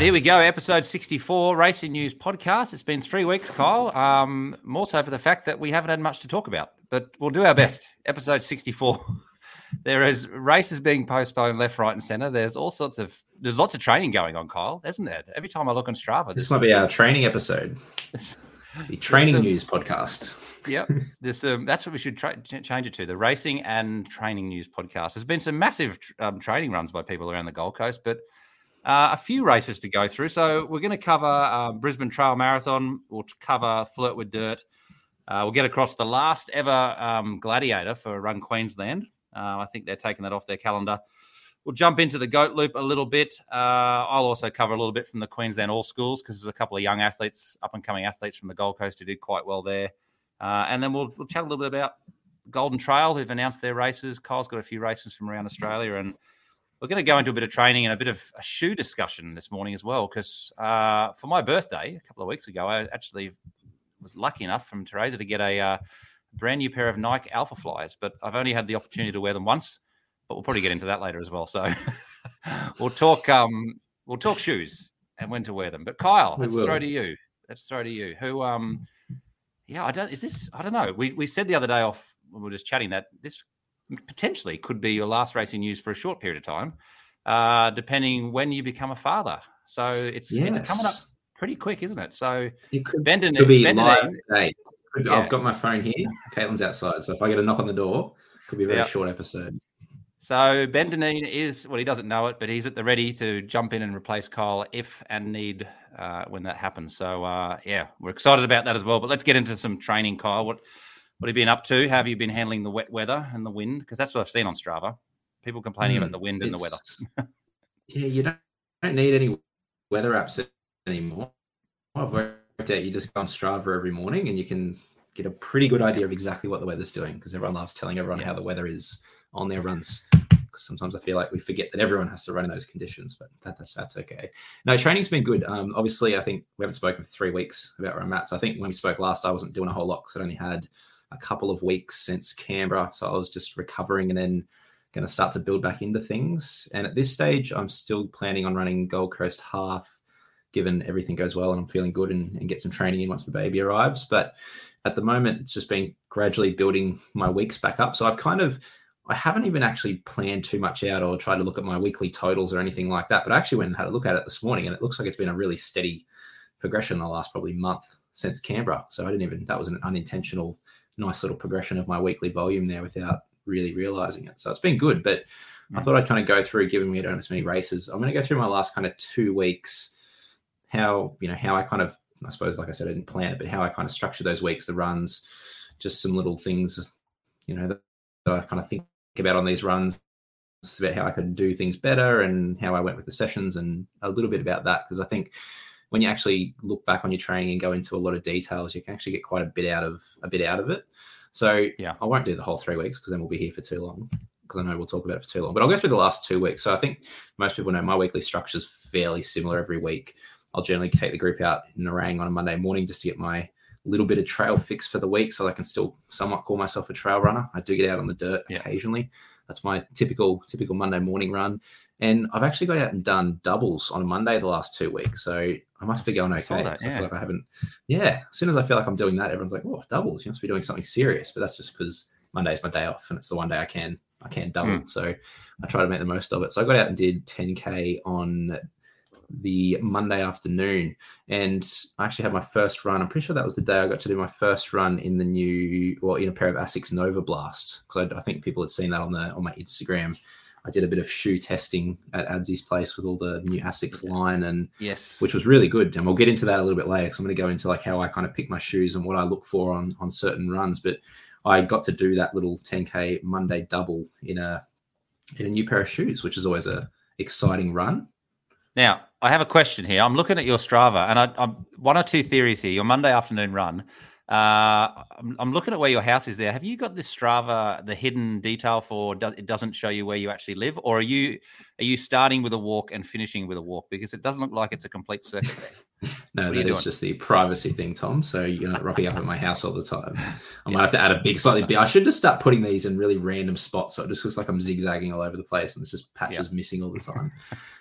right, here we go. Episode 64, Racing News Podcast. It's been three weeks, Kyle. Um, more so for the fact that we haven't had much to talk about, but we'll do our best. Episode 64. there is races being postponed left, right, and centre. There's all sorts of there's lots of training going on, Kyle, isn't there? Every time I look on Strava, this might be our training episode. the training some, news podcast. yep, this um, that's what we should tra- change it to the racing and training news podcast. There's been some massive um, training runs by people around the Gold Coast, but uh, a few races to go through. So we're going to cover uh, Brisbane Trail Marathon. We'll cover Flirt with Dirt. Uh, we'll get across the last ever um, Gladiator for Run Queensland. Uh, I think they're taking that off their calendar. We'll jump into the goat loop a little bit. Uh, I'll also cover a little bit from the Queensland All Schools because there's a couple of young athletes, up and coming athletes from the Gold Coast who did quite well there. Uh, and then we'll, we'll chat a little bit about Golden Trail, who've announced their races. Kyle's got a few races from around Australia, and we're going to go into a bit of training and a bit of a shoe discussion this morning as well. Because uh, for my birthday a couple of weeks ago, I actually was lucky enough from Teresa to get a uh, brand new pair of Nike Alpha Flies, but I've only had the opportunity to wear them once. But we'll probably get into that later as well. So we'll talk. Um, we'll talk shoes and when to wear them. But Kyle, let's throw to you. Let's throw to you. Who? Um, yeah, I don't. Is this? I don't know. We we said the other day off when we were just chatting that this potentially could be your last racing news for a short period of time, uh, depending when you become a father. So it's, yes. it's coming up pretty quick, isn't it? So it could, Bendon, could be live today. Yeah. I've got my phone here. Caitlin's outside, so if I get a knock on the door, it could be a very yep. short episode. So Ben Dineen is well, he doesn't know it, but he's at the ready to jump in and replace Kyle if and need uh, when that happens. So uh, yeah, we're excited about that as well. But let's get into some training, Kyle. What what have you been up to? How have you been handling the wet weather and the wind? Because that's what I've seen on Strava. People complaining mm, about the wind and the weather. yeah, you don't, don't need any weather apps anymore. I've worked out you just go on Strava every morning and you can get a pretty good idea of exactly what the weather's doing because everyone loves telling everyone yeah. how the weather is on their runs. Sometimes I feel like we forget that everyone has to run in those conditions, but that, that's that's okay. No, training's been good. Um, obviously, I think we haven't spoken for three weeks about where I'm at. So I think when we spoke last, I wasn't doing a whole lot because I only had a couple of weeks since Canberra. So I was just recovering and then going to start to build back into things. And at this stage, I'm still planning on running Gold Coast half, given everything goes well and I'm feeling good and, and get some training in once the baby arrives. But at the moment, it's just been gradually building my weeks back up. So I've kind of I haven't even actually planned too much out or tried to look at my weekly totals or anything like that. But I actually went and had a look at it this morning, and it looks like it's been a really steady progression the last probably month since Canberra. So I didn't even that was an unintentional nice little progression of my weekly volume there without really realizing it. So it's been good, but mm-hmm. I mm. thought I'd kind of go through, given we don't have as many races. I'm going to go through my last kind of two weeks, how you know how I kind of, I suppose, like I said, I didn't plan it, but how I kind of structure those weeks, the runs, just some little things, you know, that, that I kind of think about on these runs about how I could do things better and how I went with the sessions and a little bit about that because I think when you actually look back on your training and go into a lot of details, you can actually get quite a bit out of a bit out of it. So yeah, I won't do the whole three weeks because then we'll be here for too long. Because I know we'll talk about it for too long. But I'll go through the last two weeks. So I think most people know my weekly structure is fairly similar every week. I'll generally take the group out in Nerang on a Monday morning just to get my little bit of trail fix for the week so I can still somewhat call myself a trail runner. I do get out on the dirt yeah. occasionally. That's my typical typical Monday morning run. And I've actually got out and done doubles on a Monday the last two weeks. So I must be going okay. That, yeah. I feel like I haven't. Yeah. As soon as I feel like I'm doing that, everyone's like, "Oh, doubles! You must be doing something serious." But that's just because Monday's my day off, and it's the one day I can I can double. Mm. So I try to make the most of it. So I got out and did 10k on the Monday afternoon, and I actually had my first run. I'm pretty sure that was the day I got to do my first run in the new, well, in a pair of Asics Nova Blast, because I, I think people had seen that on the on my Instagram I did a bit of shoe testing at Adsy's place with all the new Asics line, and yes, which was really good. And we'll get into that a little bit later because I'm going to go into like how I kind of pick my shoes and what I look for on on certain runs. But I got to do that little 10k Monday double in a in a new pair of shoes, which is always a exciting run. Now I have a question here. I'm looking at your Strava, and I, am one or two theories here. Your Monday afternoon run. Uh, I'm, I'm, looking at where your house is there. Have you got this Strava, the hidden detail for do, it doesn't show you where you actually live, or are you are you starting with a walk and finishing with a walk? Because it doesn't look like it's a complete circuit no, what that is just the privacy thing, Tom. So you're not rocking up at my house all the time. I might have to add a big, slightly big. I should just start putting these in really random spots, so it just looks like I'm zigzagging all over the place, and there's just patches yeah. missing all the time.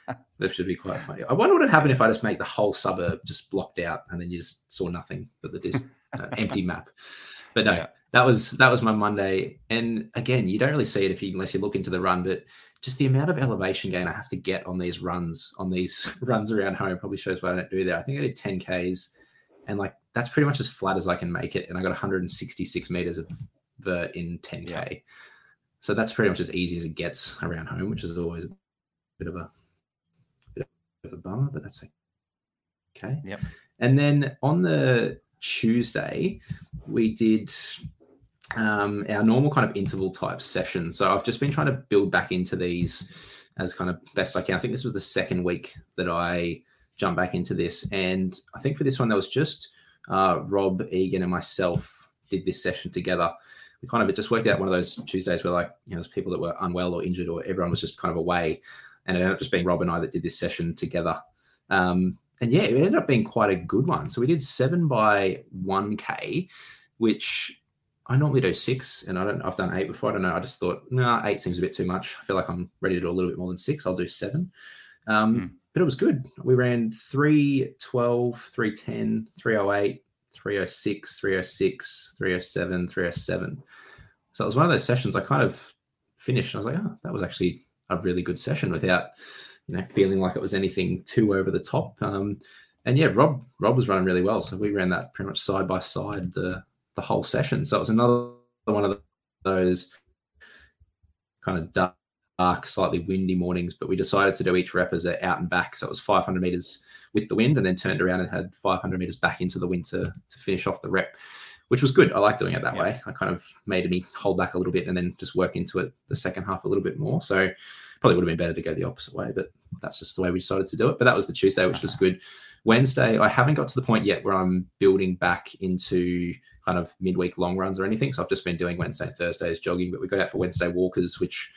that should be quite funny. I wonder what would happen if I just make the whole suburb just blocked out, and then you just saw nothing but the dis- uh, Uh, empty map. But no, yeah. that was that was my Monday. And again, you don't really see it if you unless you look into the run, but just the amount of elevation gain I have to get on these runs, on these runs around home, probably shows why I don't do that. I think I did 10 Ks, and like that's pretty much as flat as I can make it. And I got 166 meters of vert in 10K. Yeah. So that's pretty much as easy as it gets around home, which is always a bit of a bit of a bummer, but that's okay. Yep. And then on the Tuesday, we did um, our normal kind of interval type session. So I've just been trying to build back into these as kind of best I can. I think this was the second week that I jumped back into this. And I think for this one, there was just uh, Rob, Egan, and myself did this session together. We kind of it just worked out one of those Tuesdays where like, you know, there's people that were unwell or injured or everyone was just kind of away. And it ended up just being Rob and I that did this session together. Um, and yeah, it ended up being quite a good one. So we did seven by one k, which I normally do six, and I don't. I've done eight before. I don't know. I just thought, no, nah, eight seems a bit too much. I feel like I'm ready to do a little bit more than six. I'll do seven. Um, mm. But it was good. We ran 312, 310, 308, 306, 306, 307, 307. So it was one of those sessions I kind of finished. And I was like, oh, that was actually a really good session without you know, feeling like it was anything too over the top. Um, and yeah, Rob Rob was running really well, so we ran that pretty much side by side the the whole session. So it was another one of those kind of dark, dark, slightly windy mornings. But we decided to do each rep as a out and back, so it was 500 meters with the wind, and then turned around and had 500 meters back into the wind to, to finish off the rep, which was good. I like doing it that yeah. way. I kind of made me hold back a little bit and then just work into it the second half a little bit more. So probably would have been better to go the opposite way, but that's just the way we decided to do it. But that was the Tuesday, which was good. Wednesday, I haven't got to the point yet where I'm building back into kind of midweek long runs or anything. So I've just been doing Wednesday and Thursdays jogging, but we got out for Wednesday walkers, which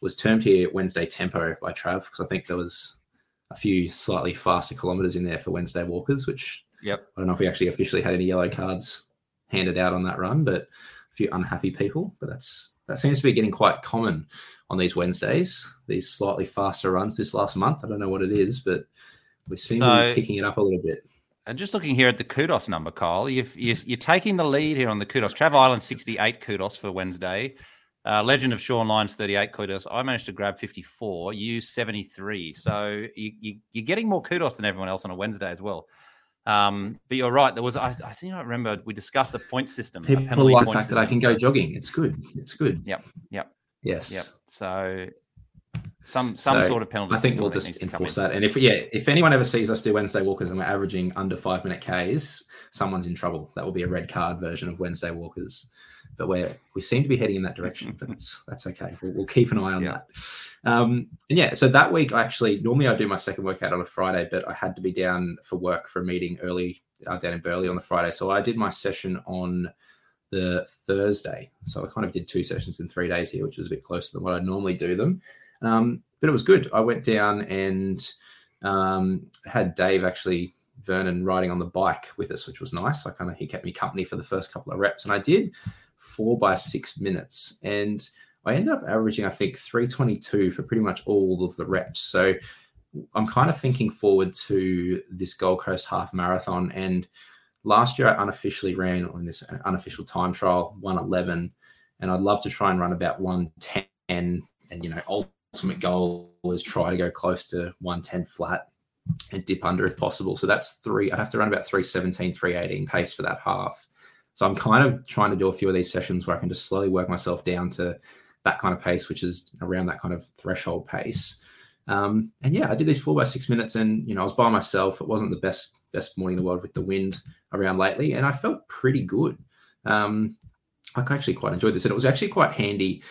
was termed here Wednesday tempo by Trav, because I think there was a few slightly faster kilometers in there for Wednesday walkers, which yep. I don't know if we actually officially had any yellow cards handed out on that run, but a few unhappy people. But that's that seems to be getting quite common on these Wednesdays, these slightly faster runs this last month. I don't know what it is, but we seem so, to be picking it up a little bit. And just looking here at the kudos number, Kyle, you are taking the lead here on the kudos. Trav Island 68 kudos for Wednesday. Uh, Legend of Sean Lyons 38 kudos. I managed to grab 54. You 73. So you, you, you're getting more kudos than everyone else on a Wednesday as well. Um, but you're right. There was, I, I think I remember we discussed a point system. People like the fact system. that I can go jogging. It's good. It's good. Yep. Yep. Yes. Yep. So some some so sort of penalty. I think we'll just enforce that. And if yeah, if anyone ever sees us do Wednesday walkers and we're averaging under five minute Ks, someone's in trouble. That will be a red card version of Wednesday walkers. But we we seem to be heading in that direction. But that's that's okay. We'll, we'll keep an eye on yeah. that. Um, and yeah, so that week I actually normally I do my second workout on a Friday, but I had to be down for work for a meeting early uh, down in Burleigh on the Friday, so I did my session on the Thursday. So I kind of did two sessions in three days here, which was a bit closer than what I normally do them. Um, but it was good. I went down and um, had Dave actually Vernon riding on the bike with us, which was nice. I kind of he kept me company for the first couple of reps, and I did four by six minutes, and I ended up averaging I think 322 for pretty much all of the reps. So I'm kind of thinking forward to this Gold Coast half marathon and last year I unofficially ran on this unofficial time trial 111 and I'd love to try and run about 110 and you know ultimate goal is try to go close to 110 flat and dip under if possible. So that's three I'd have to run about 317 318 pace for that half. So I'm kind of trying to do a few of these sessions where I can just slowly work myself down to that kind of pace which is around that kind of threshold pace. Um, and yeah, I did these four by six minutes, and you know, I was by myself. It wasn't the best best morning in the world with the wind around lately, and I felt pretty good. Um, I actually quite enjoyed this, and it was actually quite handy.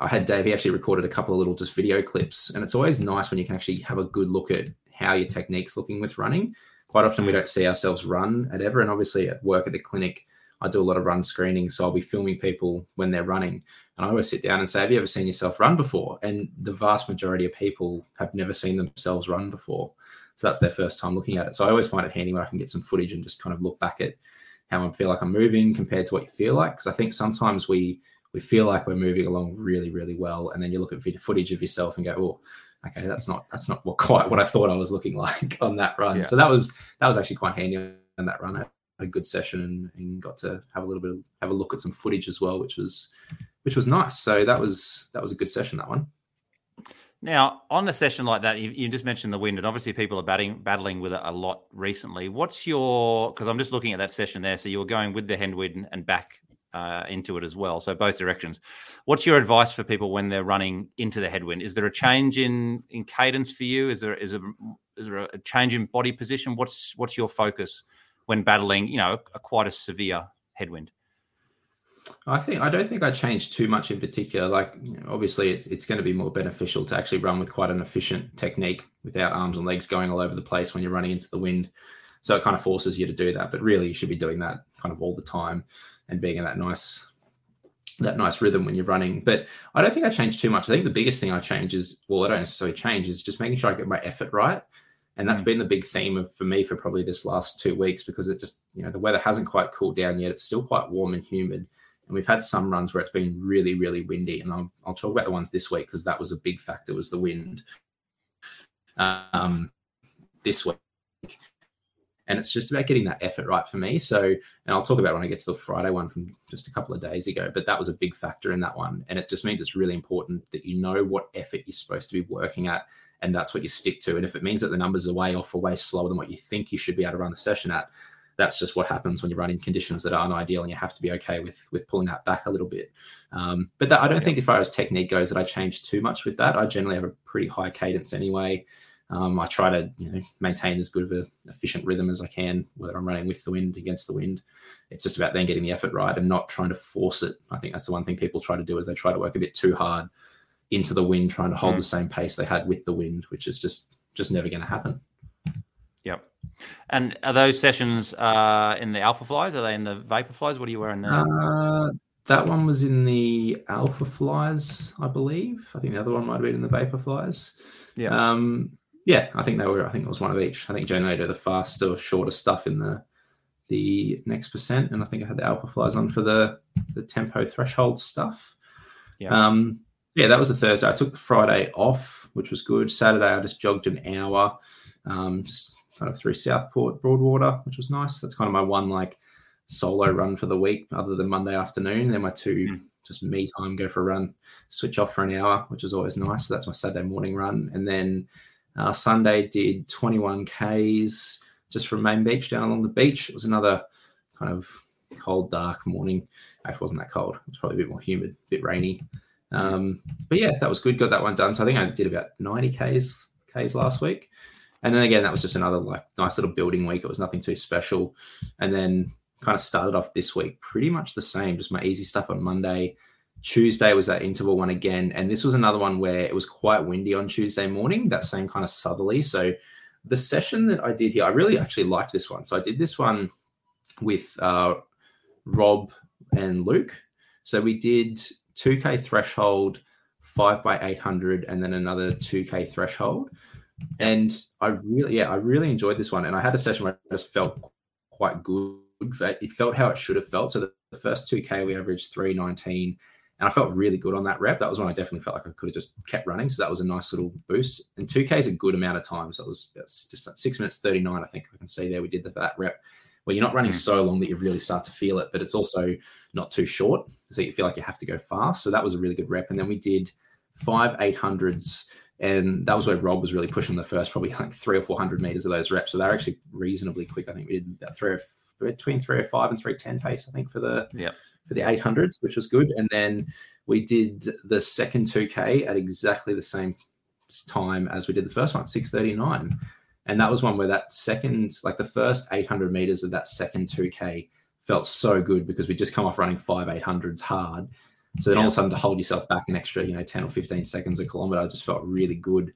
I had Dave. He actually recorded a couple of little just video clips, and it's always nice when you can actually have a good look at how your technique's looking with running. Quite often, we don't see ourselves run at ever, and obviously at work at the clinic, I do a lot of run screening, so I'll be filming people when they're running, and I always sit down and say, "Have you ever seen yourself run before?" And the vast majority of people have never seen themselves run before, so that's their first time looking at it. So I always find it handy when I can get some footage and just kind of look back at how I feel like I'm moving compared to what you feel like, because I think sometimes we we feel like we're moving along really, really well, and then you look at footage of yourself and go, "Oh." okay, that's not that's not what quite what I thought I was looking like on that run. Yeah. So that was that was actually quite handy on that run. I had a good session and, and, got to have a little bit of have a look at some footage as well, which was which was nice. So that was that was a good session that one. Now, on a session like that, you, you, just mentioned the wind, and obviously people are batting, battling with it a lot recently. What's your? Because I'm just looking at that session there. So you were going with the headwind and back uh, into it as well. So both directions. What's your advice for people when they're running into the headwind? Is there a change in in cadence for you? Is there is there is there a change in body position? What's what's your focus when battling? You know, a, quite a severe headwind. I think I don't think I changed too much in particular. Like you know, obviously, it's it's going to be more beneficial to actually run with quite an efficient technique without arms and legs going all over the place when you're running into the wind. So it kind of forces you to do that. But really, you should be doing that kind of all the time and being in that nice that nice rhythm when you're running. But I don't think I changed too much. I think the biggest thing I change is well, I don't necessarily change is just making sure I get my effort right. And that's mm. been the big theme of for me for probably this last two weeks because it just, you know, the weather hasn't quite cooled down yet. It's still quite warm and humid. And we've had some runs where it's been really, really windy. And I'll, I'll talk about the ones this week because that was a big factor was the wind. Um, this week and it's just about getting that effort right for me. So, and I'll talk about when I get to the Friday one from just a couple of days ago, but that was a big factor in that one. And it just means it's really important that you know what effort you're supposed to be working at, and that's what you stick to. And if it means that the numbers are way off or way slower than what you think you should be able to run the session at, that's just what happens when you're running conditions that aren't ideal, and you have to be okay with with pulling that back a little bit. Um, but that, I don't yeah. think, as far as technique goes, that I changed too much with that. I generally have a pretty high cadence anyway. Um, I try to you know, maintain as good of an efficient rhythm as I can, whether I'm running with the wind, against the wind. It's just about then getting the effort right and not trying to force it. I think that's the one thing people try to do is they try to work a bit too hard into the wind, trying to hold mm. the same pace they had with the wind, which is just just never going to happen. And are those sessions uh, in the alpha flies? Are they in the vapor flies? What are you wearing there? Uh, that one was in the alpha flies, I believe. I think the other one might have been in the vapor flies. Yeah. Um, yeah, I think they were. I think it was one of each. I think Joe Nader the faster, shorter stuff in the the next percent, and I think I had the Alpha Flies on for the the tempo threshold stuff. Yeah. Um, yeah, that was the Thursday. I took the Friday off, which was good. Saturday, I just jogged an hour, um, just kind of through Southport Broadwater, which was nice. That's kind of my one like solo run for the week, other than Monday afternoon. Then my two mm. just me time, go for a run, switch off for an hour, which is always nice. So that's my Saturday morning run, and then uh, Sunday did 21 Ks just from Main Beach down along the beach. It was another kind of cold, dark morning. Actually, wasn't that cold. It was probably a bit more humid, a bit rainy. Um, but yeah, that was good. Got that one done. So I think I did about 90 Ks Ks last week. And then again, that was just another like nice little building week. It was nothing too special. And then kind of started off this week pretty much the same, just my easy stuff on Monday. Tuesday was that interval one again. And this was another one where it was quite windy on Tuesday morning, that same kind of southerly. So the session that I did here, I really actually liked this one. So I did this one with uh, Rob and Luke. So we did 2K threshold, 5 by 800, and then another 2K threshold. And I really, yeah, I really enjoyed this one. And I had a session where I just felt quite good. It felt how it should have felt. So the, the first 2K, we averaged 319 and I felt really good on that rep. That was when I definitely felt like I could have just kept running. So that was a nice little boost. And 2K is a good amount of time. So it was, just six minutes 39, I think I can see there. We did that, that rep where you're not running mm. so long that you really start to feel it, but it's also not too short. So you feel like you have to go fast. So that was a really good rep. And then we did five 800s. And that was where Rob was really pushing the first probably like three or 400 meters of those reps. So they're actually reasonably quick. I think we did that three or, between 305 and 310 pace, I think, for the. Yeah for the 800s, which was good. And then we did the second 2K at exactly the same time as we did the first one, 639. And that was one where that second, like the first 800 meters of that second 2K felt so good because we just come off running five 800s hard. So then yeah. all of a sudden to hold yourself back an extra, you know, 10 or 15 seconds a kilometer just felt really good.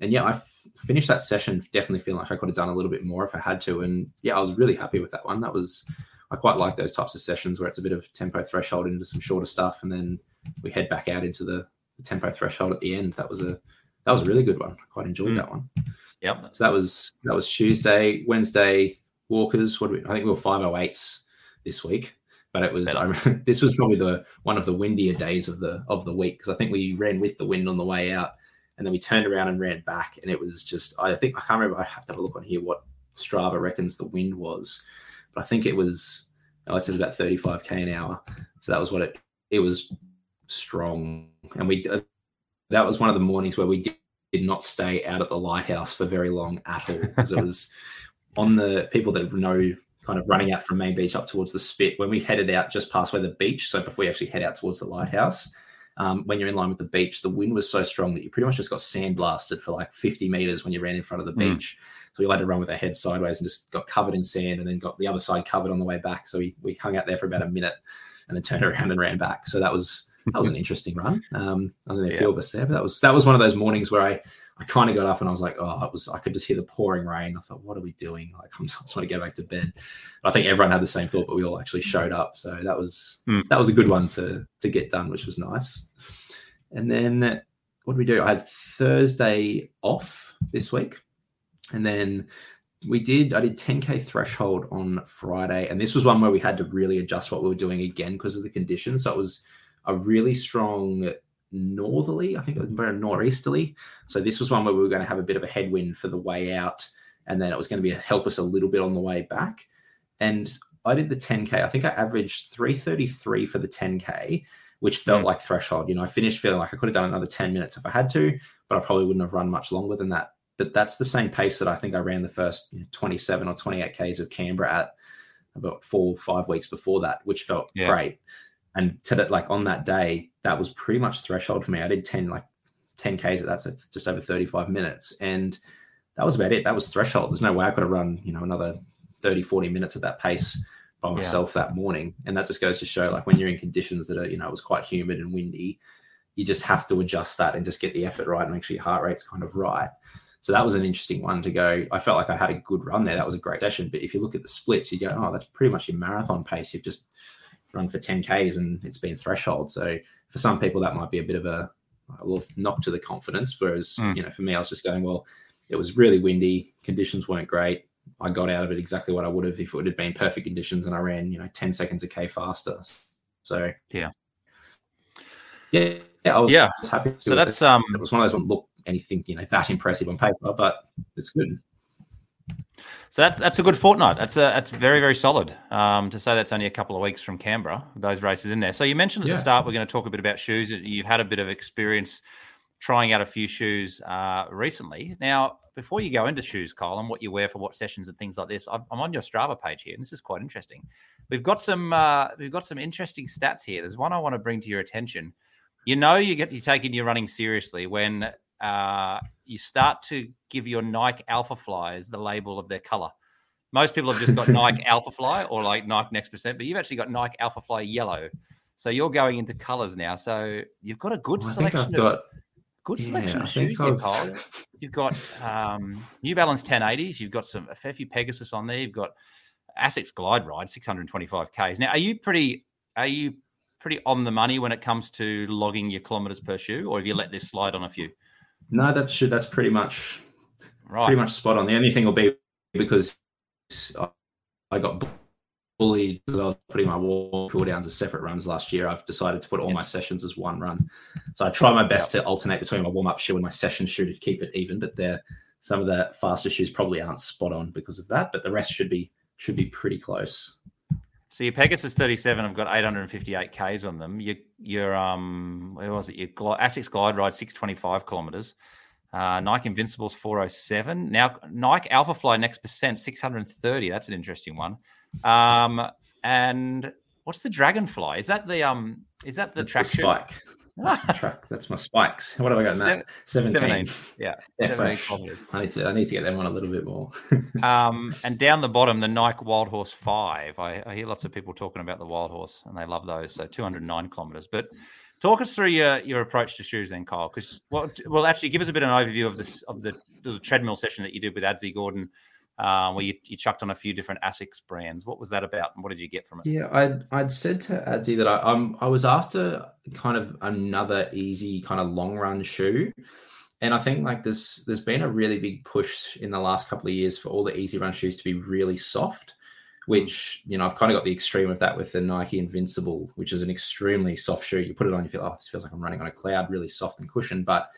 And yeah, I f- finished that session definitely feeling like I could have done a little bit more if I had to. And yeah, I was really happy with that one. That was I quite like those types of sessions where it's a bit of tempo threshold into some shorter stuff, and then we head back out into the, the tempo threshold at the end. That was a that was a really good one. I quite enjoyed mm. that one. Yep. So that was that was Tuesday, Wednesday walkers. What do we, I think we were five oh eights this week, but it was I, this was probably the one of the windier days of the of the week because I think we ran with the wind on the way out, and then we turned around and ran back, and it was just I think I can't remember. I have to have a look on here what Strava reckons the wind was, but I think it was oh, it says about 35k an hour. So that was what it it was strong, and we uh, that was one of the mornings where we did, did not stay out at the lighthouse for very long at all because it was on the people that know kind of running out from main beach up towards the spit when we headed out just past where the beach so before we actually head out towards the lighthouse um, when you're in line with the beach the wind was so strong that you pretty much just got sandblasted for like 50 meters when you ran in front of the mm. beach so we had to run with our head sideways and just got covered in sand and then got the other side covered on the way back. So we, we hung out there for about a minute and then turned around and ran back. So that was that was an interesting run. Um, I was in a yeah. few of us there, but that was that was one of those mornings where I I kind of got up and I was like, oh, it was I could just hear the pouring rain. I thought, what are we doing? Like I just want to go back to bed. I think everyone had the same thought, but we all actually showed up. So that was mm. that was a good one to to get done, which was nice. And then what did we do? I had Thursday off this week. And then we did, I did 10K threshold on Friday. And this was one where we had to really adjust what we were doing again because of the conditions. So it was a really strong northerly, I think it was very northeasterly. So this was one where we were going to have a bit of a headwind for the way out. And then it was going to be a, help us a little bit on the way back. And I did the 10K. I think I averaged 333 for the 10K, which felt mm. like threshold. You know, I finished feeling like I could have done another 10 minutes if I had to, but I probably wouldn't have run much longer than that but that's the same pace that I think I ran the first 27 or 28 Ks of Canberra at about four, or five weeks before that, which felt yeah. great. And to that, like on that day, that was pretty much threshold for me. I did 10, like 10 Ks at that's just over 35 minutes. And that was about it. That was threshold. There's no way I could have run, you know, another 30, 40 minutes at that pace by myself yeah. that morning. And that just goes to show like when you're in conditions that are, you know, it was quite humid and windy, you just have to adjust that and just get the effort right and make sure your heart rate's kind of right. So that was an interesting one to go. I felt like I had a good run there. That was a great session. But if you look at the splits, you go, oh, that's pretty much your marathon pace. You've just run for 10Ks and it's been threshold. So for some people, that might be a bit of a, a little knock to the confidence. Whereas, mm. you know, for me, I was just going, well, it was really windy. Conditions weren't great. I got out of it exactly what I would have if it have been perfect conditions and I ran, you know, 10 seconds a K faster. So, yeah. Yeah. Yeah. I was yeah. happy. So that's, it. um, it was one of those ones, look, anything you know that impressive on paper, but it's good. So that's that's a good fortnight. That's a that's very very solid. Um, to say that's only a couple of weeks from Canberra, those races in there. So you mentioned at yeah. the start we're going to talk a bit about shoes. You've had a bit of experience trying out a few shoes uh, recently. Now, before you go into shoes, Kyle, and what you wear for what sessions and things like this, I'm, I'm on your Strava page here, and this is quite interesting. We've got some uh, we've got some interesting stats here. There's one I want to bring to your attention. You know, you get you taking your running seriously when uh, you start to give your Nike Alpha Flyers the label of their color. Most people have just got Nike Alpha Fly or like Nike Next Percent, but you've actually got Nike Alpha Fly yellow. So you're going into colors now. So you've got a good well, selection of got, good selection yeah, of shoes here, Kyle. You've got um, New Balance 1080s. You've got some a fair few Pegasus on there. You've got Asics Glide Ride 625 Ks. Now, are you pretty? Are you pretty on the money when it comes to logging your kilometers per shoe, or have you let this slide on a few? No, that's that's pretty much right. pretty much spot on. The only thing will be because I got bullied because I was putting my wall cool downs as separate runs last year. I've decided to put all my sessions as one run. So I try my best yep. to alternate between my warm up shoe and my session shoe to keep it even. But there, some of the faster shoes probably aren't spot on because of that. But the rest should be should be pretty close. So your Pegasus 37 have got 858 Ks on them. Your your um where was it? Your Asics Glide Ride 625 kilometers. Uh, Nike Invincibles 407. Now Nike Alpha Fly next percent 630. That's an interesting one. Um, and what's the Dragonfly? Is that the um is that the track spike? That's track. That's my spikes. What have I got in that? 17. 17. Yeah. 17 kilometers. I need to I need to get them on a little bit more. um, and down the bottom, the Nike Wild Horse 5. I, I, hear lots of people talking about the Wild Horse and they love those. So 209 kilometers. But talk us through your, your approach to shoes then, Kyle. Because well, well, actually give us a bit of an overview of this of the, the treadmill session that you did with Adzi Gordon uh, where you, you chucked on a few different Asics brands. What was that about, and what did you get from it? Yeah, I'd I'd said to Adzi that I um I was after kind of another easy kind of long run shoe. And I think like this there's been a really big push in the last couple of years for all the easy run shoes to be really soft, which you know I've kind of got the extreme of that with the Nike Invincible, which is an extremely soft shoe. You put it on, you feel oh this feels like I'm running on a cloud, really soft and cushioned. But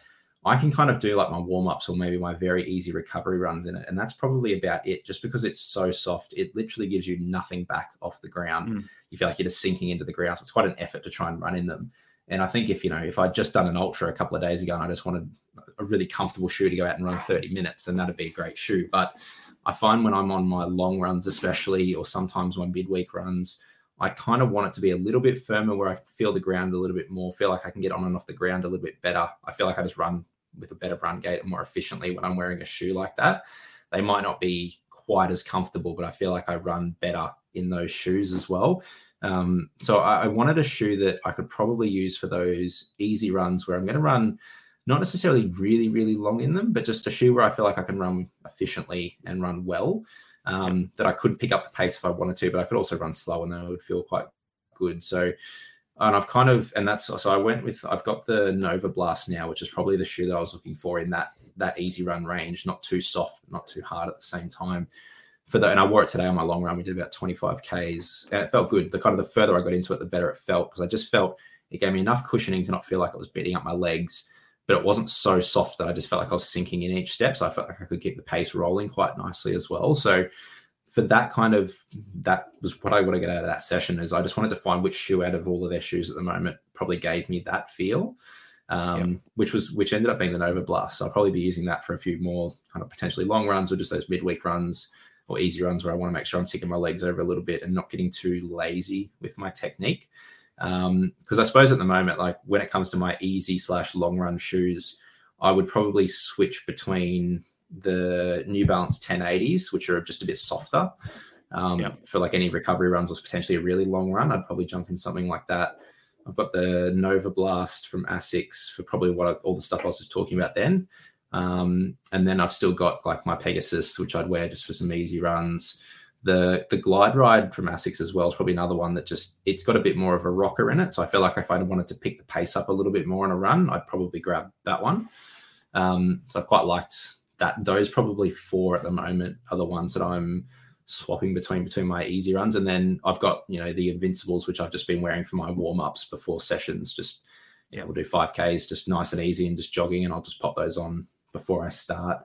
I can kind of do like my warm ups or maybe my very easy recovery runs in it. And that's probably about it. Just because it's so soft, it literally gives you nothing back off the ground. Mm. You feel like you're just sinking into the ground. So it's quite an effort to try and run in them. And I think if, you know, if I'd just done an ultra a couple of days ago and I just wanted a really comfortable shoe to go out and run 30 minutes, then that'd be a great shoe. But I find when I'm on my long runs, especially, or sometimes my midweek runs, I kind of want it to be a little bit firmer where I feel the ground a little bit more, feel like I can get on and off the ground a little bit better. I feel like I just run with a better run gait and more efficiently when I'm wearing a shoe like that. They might not be quite as comfortable, but I feel like I run better in those shoes as well. Um, so I, I, wanted a shoe that I could probably use for those easy runs where I'm going to run not necessarily really, really long in them, but just a shoe where I feel like I can run efficiently and run well. Um, that I could pick up the pace if I wanted to, but I could also run slow and then would feel quite good. So and I've kind of and that's so I went with I've got the Nova Blast now, which is probably the shoe that I was looking for in that that easy run range, not too soft, not too hard at the same time. For the and I wore it today on my long run. We did about 25 Ks and it felt good. The kind of the further I got into it, the better it felt because I just felt it gave me enough cushioning to not feel like it was beating up my legs, but it wasn't so soft that I just felt like I was sinking in each step. So I felt like I could keep the pace rolling quite nicely as well. So for that kind of that was what I want to get out of that session is I just wanted to find which shoe out of all of their shoes at the moment probably gave me that feel, um, yep. which was which ended up being the Nova Blast. So I'll probably be using that for a few more kind of potentially long runs or just those midweek runs or easy runs where I want to make sure I'm ticking my legs over a little bit and not getting too lazy with my technique. Because um, I suppose at the moment, like when it comes to my easy slash long run shoes, I would probably switch between the New Balance 1080s, which are just a bit softer. Um. For like any recovery runs or potentially a really long run, I'd probably jump in something like that. I've got the Nova Blast from Asics for probably what I, all the stuff I was just talking about then. Um, and then I've still got like my Pegasus, which I'd wear just for some easy runs. The the Glide Ride from Asics as well is probably another one that just it's got a bit more of a rocker in it. So I feel like if I wanted to pick the pace up a little bit more on a run, I'd probably grab that one. Um, so I've quite liked that those probably four at the moment are the ones that I'm swapping between between my easy runs, and then I've got you know the Invincibles, which I've just been wearing for my warm ups before sessions. Just yeah, we'll do five Ks, just nice and easy, and just jogging, and I'll just pop those on before I start.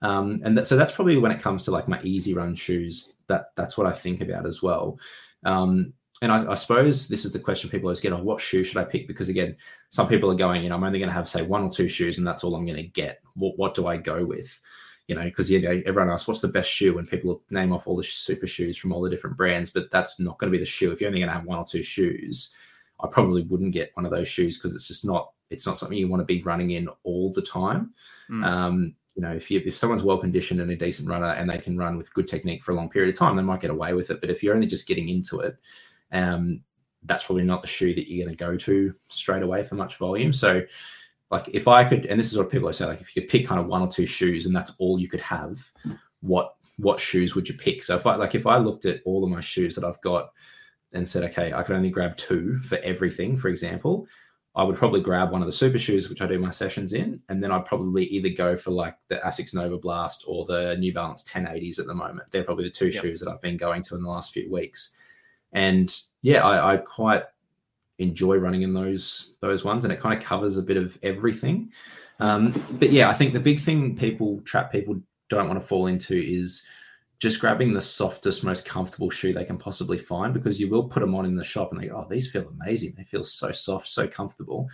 Um, and so that's probably when it comes to like my easy run shoes. That that's what I think about as well. Um, and I, I, suppose this is the question people always get: "Oh, what shoe should I pick?" Because again, some people are going, you know, I'm only going to have say one or two shoes, and that's all I'm going to get. What what do I go with? You know, because you know, everyone asks, "What's the best shoe?" And people name off all the super shoes from all the different brands, but that's not going to be the shoe. If you're only going to have one or two shoes, I probably wouldn't get one of those shoes because it's just not it's not something you want to be running in all the time. Mm. Um, you know, if you if someone's well conditioned and a decent runner and they can run with good technique for a long period of time, they might get away with it. But if you're only just getting into it, um, that's probably not the shoe that you're going to go to straight away for much volume. So, like if I could, and this is what people say, like if you could pick kind of one or two shoes and that's all you could have, what what shoes would you pick? So if I like if I looked at all of my shoes that I've got and said, okay, I could only grab two for everything, for example, I would probably grab one of the super shoes, which I do my sessions in, and then I'd probably either go for like the Asics Nova Blast or the New Balance 1080s at the moment. They're probably the two yep. shoes that I've been going to in the last few weeks. And yeah, I, I quite enjoy running in those those ones, and it kind of covers a bit of everything. Um, but yeah, I think the big thing people trap people don't want to fall into is just grabbing the softest, most comfortable shoe they can possibly find because you will put them on in the shop and they go, oh, these feel amazing. They feel so soft, so comfortable.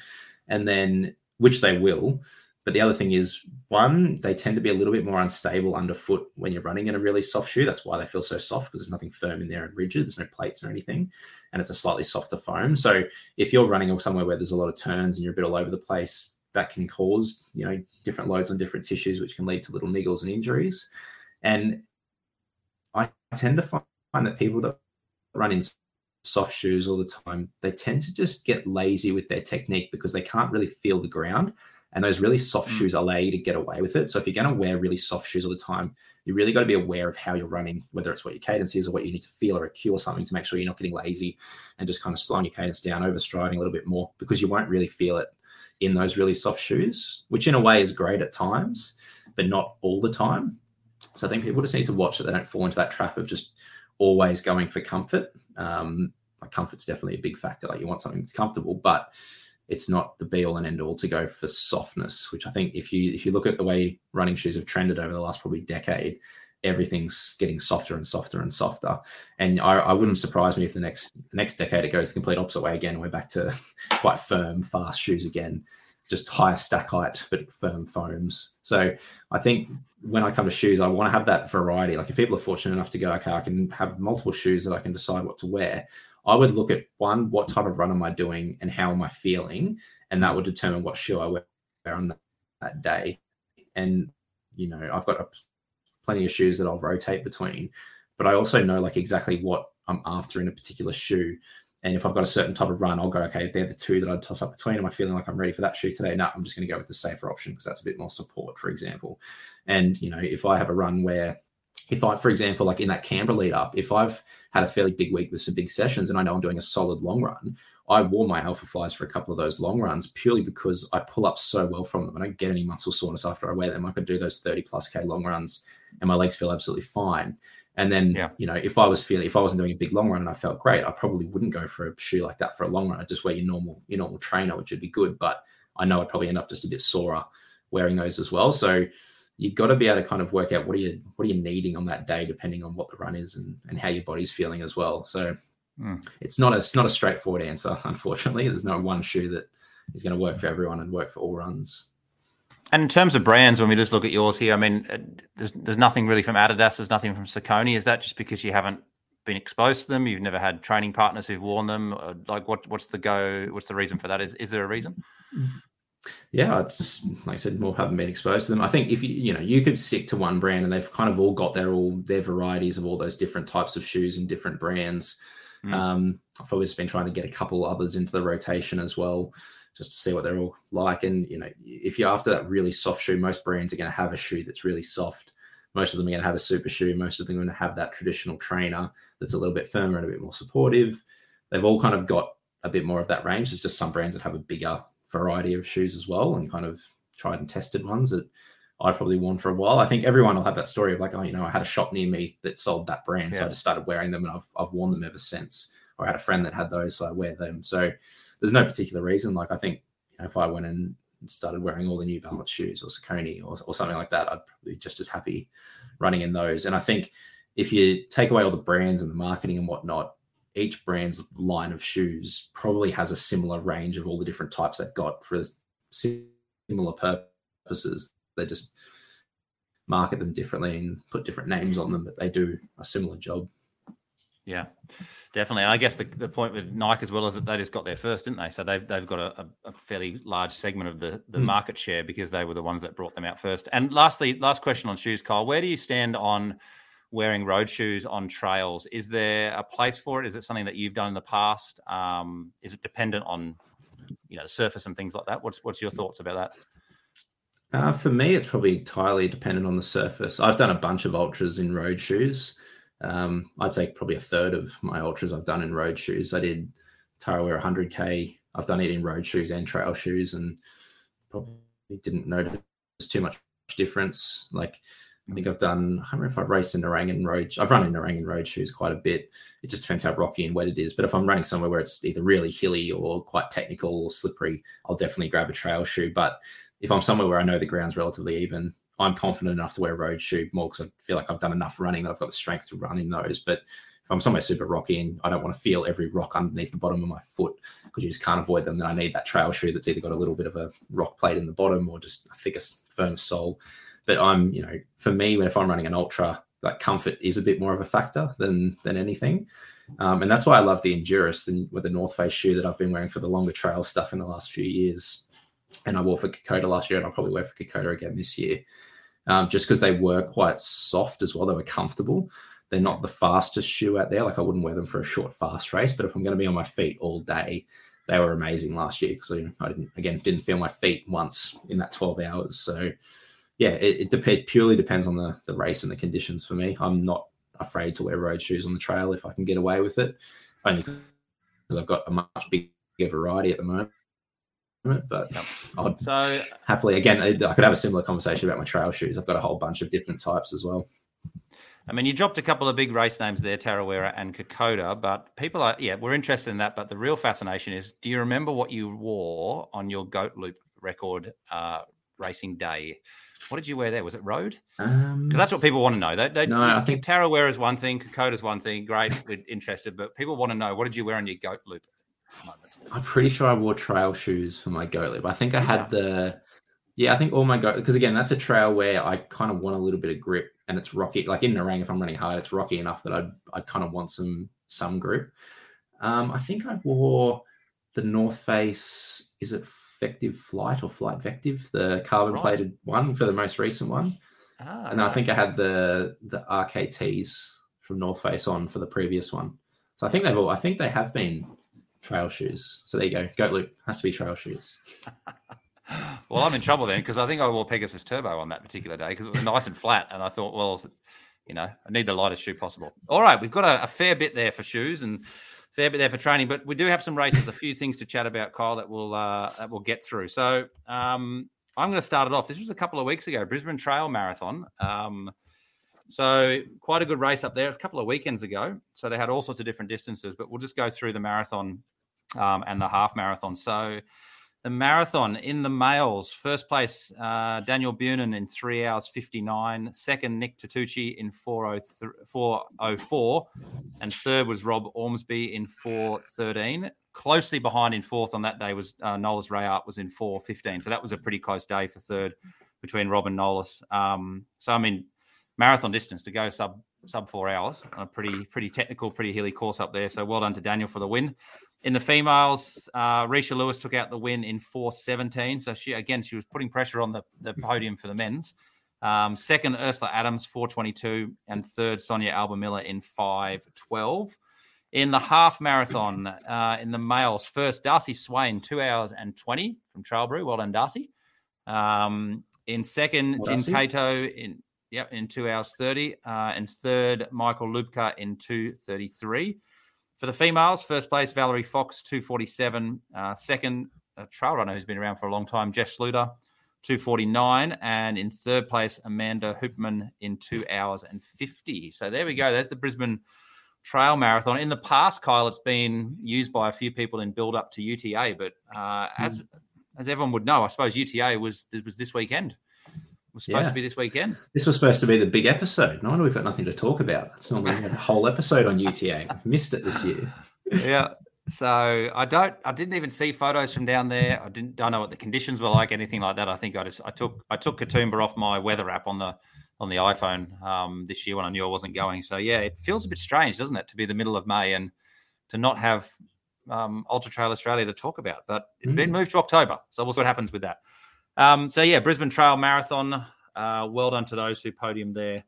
And then, which they will. But the other thing is, one, they tend to be a little bit more unstable underfoot when you're running in a really soft shoe. That's why they feel so soft because there's nothing firm in there and rigid. There's no plates or anything. And it's a slightly softer foam. So if you're running somewhere where there's a lot of turns and you're a bit all over the place, that can cause, you know, different loads on different tissues, which can lead to little niggles and injuries. And I tend to find that people that run in soft shoes all the time, they tend to just get lazy with their technique because they can't really feel the ground And those really soft Mm. shoes allow you to get away with it. So if you're going to wear really soft shoes all the time, you really got to be aware of how you're running, whether it's what your cadence is or what you need to feel or a cue or something to make sure you're not getting lazy and just kind of slowing your cadence down, overstriding a little bit more because you won't really feel it in those really soft shoes, which in a way is great at times, but not all the time. So I think people just need to watch that they don't fall into that trap of just always going for comfort. Um, like comfort's definitely a big factor. Like you want something that's comfortable, but it's not the be all and end all to go for softness. Which I think if you if you look at the way running shoes have trended over the last probably decade, everything's getting softer and softer and softer. And I, I wouldn't surprise me if the next the next decade it goes the complete opposite way again. We're back to quite firm, fast shoes again, just higher stack height but firm foams. So I think when I come to shoes, I want to have that variety. Like if people are fortunate enough to go, okay, I can have multiple shoes that I can decide what to wear. I would look at one, what type of run am I doing and how am I feeling? And that would determine what shoe I wear on that, day. And, you know, I've got a, plenty of shoes that I'll rotate between, but I also know like exactly what I'm after in a particular shoe. And if I've got a certain type of run, I'll go, okay, they're the two that I'd toss up between. Am I feeling like I'm ready for that shoe today? No, I'm just going to go with the safer option because that's a bit more support, for example. And, you know, if I have a run where, if I, for example, like in that Canberra lead up, if I've had a fairly big week with some big sessions and I know I'm doing a solid long run, I wore my Alpha Flies for a couple of those long runs purely because I pull up so well from them. I don't get any muscle soreness after I wear them. I could do those 30 plus K long runs and my legs feel absolutely fine. And then, Yeah. you know, if I was feeling, if I wasn't doing a big long run and I felt great, I probably wouldn't go for a shoe like that for a long run. I'd just wear your normal, your normal trainer, which would be good. But I know I'd probably end up just a bit sorer wearing those as well. So you've got to be able to kind of work out what are you what are you needing on that day, depending on what the run is and, and how your body's feeling as well. So Mm. it's not a it's not a straightforward answer, unfortunately. There's no one shoe that is going to work for everyone and work for all runs. And in terms of brands, when we just look at yours here, I mean, uh, there's there's nothing really from Adidas. There's nothing from Saucony. Is that just because you haven't been exposed to them? You've never had training partners who've worn them. Like, what what's the go? What's the reason for that? Is is there a reason? Yeah, I just like I said, more haven't been exposed to them. I think if you you know you could stick to one brand and they've kind of all got their all their varieties of all those different types of shoes and different brands. Mm. Um, I've always been trying to get a couple others into the rotation as well, just to see what they're all like. And you know, if you're after that really soft shoe, most brands are going to have a shoe that's really soft. Most of them are going to have a super shoe. Most of them are going to have that traditional trainer that's a little bit firmer and a bit more supportive. They've all kind of got a bit more of that range. There's just some brands that have a bigger variety of shoes as well, and kind of tried and tested ones that I've probably worn for a while. I think everyone will have that story of like, oh, you know, I had a shop near me that sold that brand, so I just started wearing them, and I've I've worn them ever since. Or I had a friend that had those, so I wear them. So there's no particular reason. Like I think you know, if I went and started wearing all the New Balance shoes or Saucony or, or something like that, I'd probably be just as happy running in those. And I think if you take away all the brands and the marketing and whatnot, each brand's line of shoes probably has a similar range of all the different types they've got for similar purposes. They just market them differently and put different names on them, but they do a similar job. Yeah, definitely. And I guess the, the point with Nike as well is that they just got there first, didn't they? So they've they've got a, a fairly large segment of the the Hmm. market share because they were the ones that brought them out first. And lastly, last question on shoes, Kyle. Where do you stand on wearing road shoes on trails? Is there a place for it? Is it something that you've done in the past? Um, is it dependent on you know the surface and things like that? What's what's your thoughts about that? Uh, for me, it's probably entirely dependent on the surface. I've done a bunch of ultras in road shoes. Um, I'd say probably a third of my ultras I've done in road shoes. I did Tarawera 100k. I've done it in road shoes and trail shoes, and probably didn't notice too much difference. Like I think I've done. I don't know if I've raced in Nerang in road. I've run in Nerang in road shoes quite a bit. It just depends how rocky and wet it is. But if I'm running somewhere where it's either really hilly or quite technical or slippery, I'll definitely grab a trail shoe. But if I'm somewhere where I know the ground's relatively even, I'm confident enough to wear a road shoe more because I feel like I've done enough running that I've got the strength to run in those. But if I'm somewhere super rocky and I don't want to feel every rock underneath the bottom of my foot because you just can't avoid them, then I need that trail shoe that's either got a little bit of a rock plate in the bottom or just a thicker, firm sole. But I'm, you know, for me, when if I'm running an ultra, like comfort is a bit more of a factor than than anything. Um, and that's why I love the Enduris, the, with the North Face shoe that I've been wearing for the longer trail stuff in the last few years. And I wore for Kokoda last year, and I'll probably wear for Kokoda again this year, um, just because they were quite soft as well. They were comfortable. They're not the fastest shoe out there. Like I wouldn't wear them for a short, fast race, but if I'm going to be on my feet all day, they were amazing last year because I didn't again didn't feel my feet once in that 12 hours. So yeah, it, it dep- purely depends on the the race and the conditions for me. I'm not afraid to wear road shoes on the trail if I can get away with it, only because I've got a much bigger variety at the moment. But I'd So happily again I could have a similar conversation about my trail shoes. I've got a whole bunch of different types as well. I mean, you dropped a couple of big race names there, Tarawera and Kokoda, but people are, yeah, we're interested in that. But the real fascination is do you remember what you wore on your Goat Loop record uh, racing day? What did you wear there? Was it road? Because Um, that's what people want to know. They, they, No, I think- Tarawera is one thing, Kokoda's one thing. Great, we're interested, but people want to know what did you wear on your Goat Loop moment? I'm pretty sure I wore trail shoes for my goat loop. I think I had the yeah, I think all my goat because again that's a trail where I kind of want a little bit of grip and it's rocky. Like in Nerang, if I'm running hard, it's rocky enough that I'd I'd kind of want some some grip. Um, I think I wore the North Face. Is it Vectiv Flight or Flight Vectiv, the carbon plated one for the most recent one? Ah, and then I think I had the the RKTs from North Face on for the previous one. So I think they've all I think they have been trail shoes. So there you go. Goat loop has to be trail shoes. well, I'm in trouble then because I think I wore Pegasus Turbo on that particular day because it was nice and flat, and I thought, well, you know, I need the lightest shoe possible. All right, we've got a, a fair bit there for shoes and fair bit there for training, but we do have some races, a few things to chat about, Kyle, that we'll uh, that we'll get through. So um, I'm going to start it off. This was a couple of weeks ago, Brisbane Trail Marathon. Um, so quite a good race up there. It's a couple of weekends ago. So they had all sorts of different distances, but we'll just go through the marathon um, and the half marathon. So the marathon in the males, first place, uh, Daniel Bunin in three hours 59. Second, Nick Tatucci in 403 404. And third was Rob Ormsby in 413. Closely behind in fourth on that day was uh, Nolas Rayart was in 415. So that was a pretty close day for third between Rob and Nolas. Um, so, I mean, marathon distance to go sub sub four hours. A pretty pretty technical, pretty hilly course up there. So well done to Daniel for the win. In the females, uh, Risha Lewis took out the win in 417. So she again she was putting pressure on the, the podium for the men's. Um, second, Ursula Adams, 422, and third, Sonia Alba Miller in 512. In the half marathon, uh, in the males, first, Darcy Swain, two hours and 20 from Trailbrew. Well done, Darcy. Um, in second, Well, Jin. Cato in Yep, in two hours 30. Uh, and third, Michael Lubka in 233. For the females, first place, Valerie Fox, 247. Uh, second, a trail runner who's been around for a long time, Jeff Sluter, 249. And in third place, Amanda Hoopman in two hours and 50. So there we go. There's the Brisbane Trail Marathon. In the past, Kyle, it's been used by a few people in build up to UTA. But uh, as as everyone would know, I suppose UTA was was this weekend. Was supposed Yeah. to be this weekend. This was supposed to be the big episode. No wonder we've got nothing to talk about. It's normally have a whole episode on UTA. We've missed it this year. yeah. So I don't. I didn't even see photos from down there. I didn't. Don't know what the conditions were like. Anything like that. I think I just. I took. I took Katoomba off my weather app on the on the iPhone um, this year when I knew I wasn't going. So yeah, it feels a bit strange, doesn't it, to be the middle of May and to not have um, Ultra Trail Australia to talk about. But it's been moved to October, so we'll see what happens with that. Um, so yeah, Brisbane Trail Marathon. Uh, well done to those who podiumed there.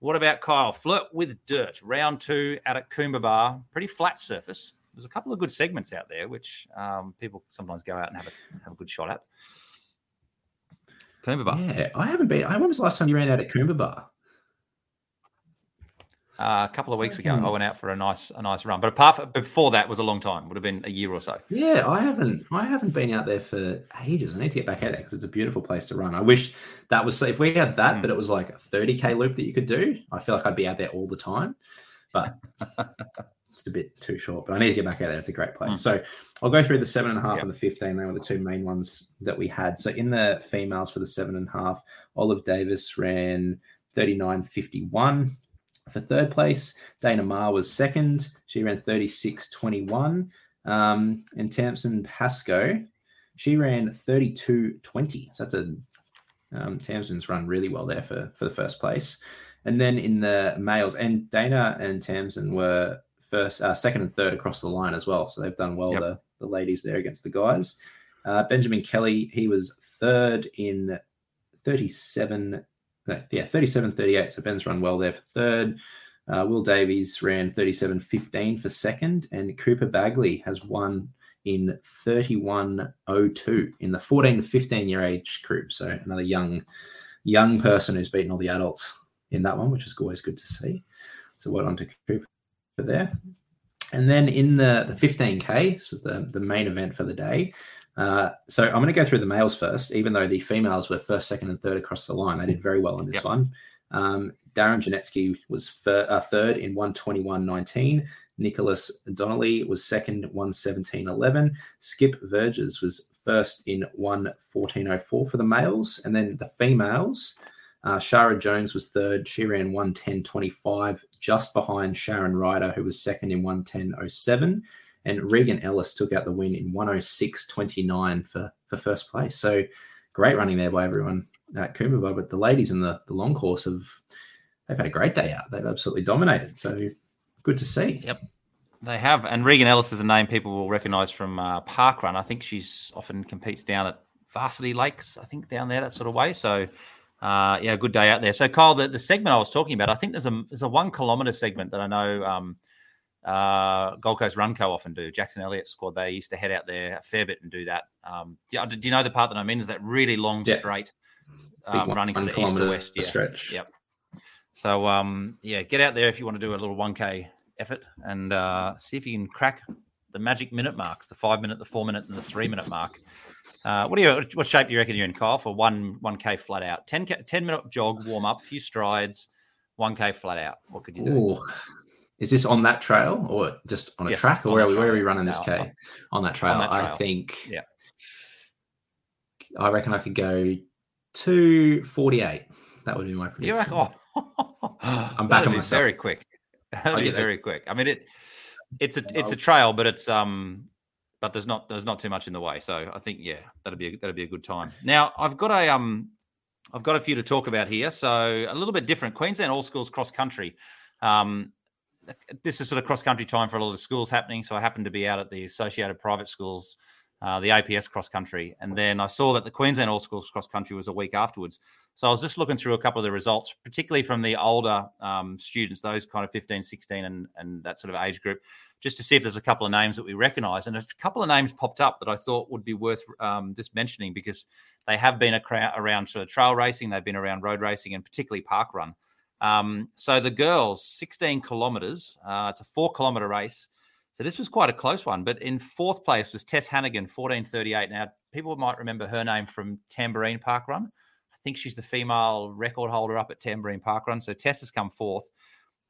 What about Kyle? Flirt with dirt, round two out at Coombabah. Pretty flat surface. There's a couple of good segments out there, which um, people sometimes go out and have a have a good shot at. Coombabah. Yeah, I haven't been. When was the last time you ran out at Coombabah? Uh, a couple of weeks ago, Hmm. I went out for a nice a nice run. But apart from, before that was a long time. Would have been a year or so. Yeah, I haven't. I haven't been out there for ages. I need to get back out there because it's a beautiful place to run. I wish that was if we had that, Mm. but it was like a 30k loop that you could do. I feel like I'd be out there all the time, but it's a bit too short. But I need to get back out there. It's a great place. Mm. So I'll go through the seven and a half Yep. and the 15. They were the two main ones that we had. So in the females for the seven and a half, Olive Davis ran 39.51. For third place, Dana Marr was second. She ran 36.21. Um, and Tamsin Pascoe, she ran 32.20. So that's a um, Tamsin's run really well there for, for the first place. And then in the males, and Dana and Tamsin were first, uh, second, and third across the line as well. So they've done well, Yep. the, the ladies there against the guys. Uh, Benjamin Kelly, he was third in 37, no, yeah, 37 38. So Ben's run well there for third. Uh, Will Davies ran 37 15 for second, and Cooper Bagley has won in 31.02 in the 14 to 15 year age group. So another young young person who's beaten all the adults in that one, which is always good to see. So well done to Cooper there. And then in the, the 15K, this was the, the main event for the day. Uh, so I'm going to go through the males first, even though the females were first, second, and third across the line. They did very well on this yep. one. Um, Darren Janetsky was fir- uh, third in 121.19. Nicholas Donnelly was second, 117.11. Skip Verges was first in 114.04 for the males. And then the females, uh, Shara Jones was third. She ran 110.25, just behind Sharon Ryder, who was second in 110.07. And Regan Ellis took out the win in 106.29 for, for first place. So great running there by everyone at Coomera. But the ladies in the, the long course have they've had a great day out. They've absolutely dominated. So good to see. Yep. They have, and Regan Ellis is a name people will recognise from uh, Park Run. I think she's often competes down at Varsity Lakes, I think down there that sort of way. So, uh, yeah, good day out there. So, Kyle, the, the segment I was talking about, I think there's a there's a one kilometre segment that I know um, uh, Gold Coast Run Co often do. Jackson Elliott squad they used to head out there a fair bit and do that. Um, do, you, do, you know the part that I mean? Is that really long yeah. straight um, one, running one to the east to west? Yeah. Stretch. Yep. So um, yeah, get out there if you want to do a little 1K effort and uh, see if you can crack the magic minute marks, the five minute, the four minute, and the three minute mark. Uh, what do you what shape do you reckon you're in, Kyle, for one one K flat out? 10, k, 10 minute jog, warm up, a few strides, one K flat out. What could you do? Ooh. Is this on that trail or just on a yes, track, or where are, we, where are we running this K? On that trail, on that trail. I think. Yeah. I reckon I could go two forty eight. That would be my prediction. Reckon? Oh, I'm back on myself. Very quick. That'll be very quick. I mean, it it's a it's a trail, but it's um, but there's not there's not too much in the way. So I think yeah, that'd be a, that'll be a good time. Now I've got a um, I've got a few to talk about here. So a little bit different. Queensland All Schools Cross Country. Um, this is sort of cross country time for a lot of schools happening. So I happened to be out at the Associated Private Schools uh, the APS cross country. And then I saw that the Queensland All Schools cross country was a week afterwards. So I was just looking through a couple of the results, particularly from the older um, students, those kind of 15, 16, and, and that sort of age group, just to see if there's a couple of names that we recognize. And a couple of names popped up that I thought would be worth um, just mentioning because they have been around sort of trail racing, they've been around road racing, and particularly park run. Um, so the girls, 16 kilometers, uh, it's a four kilometer race. So this was quite a close one. But in fourth place was Tess Hannigan, 1438. Now, people might remember her name from Tamborine Park Run. I think she's the female record holder up at Tamborine Park Run. So Tess has come fourth.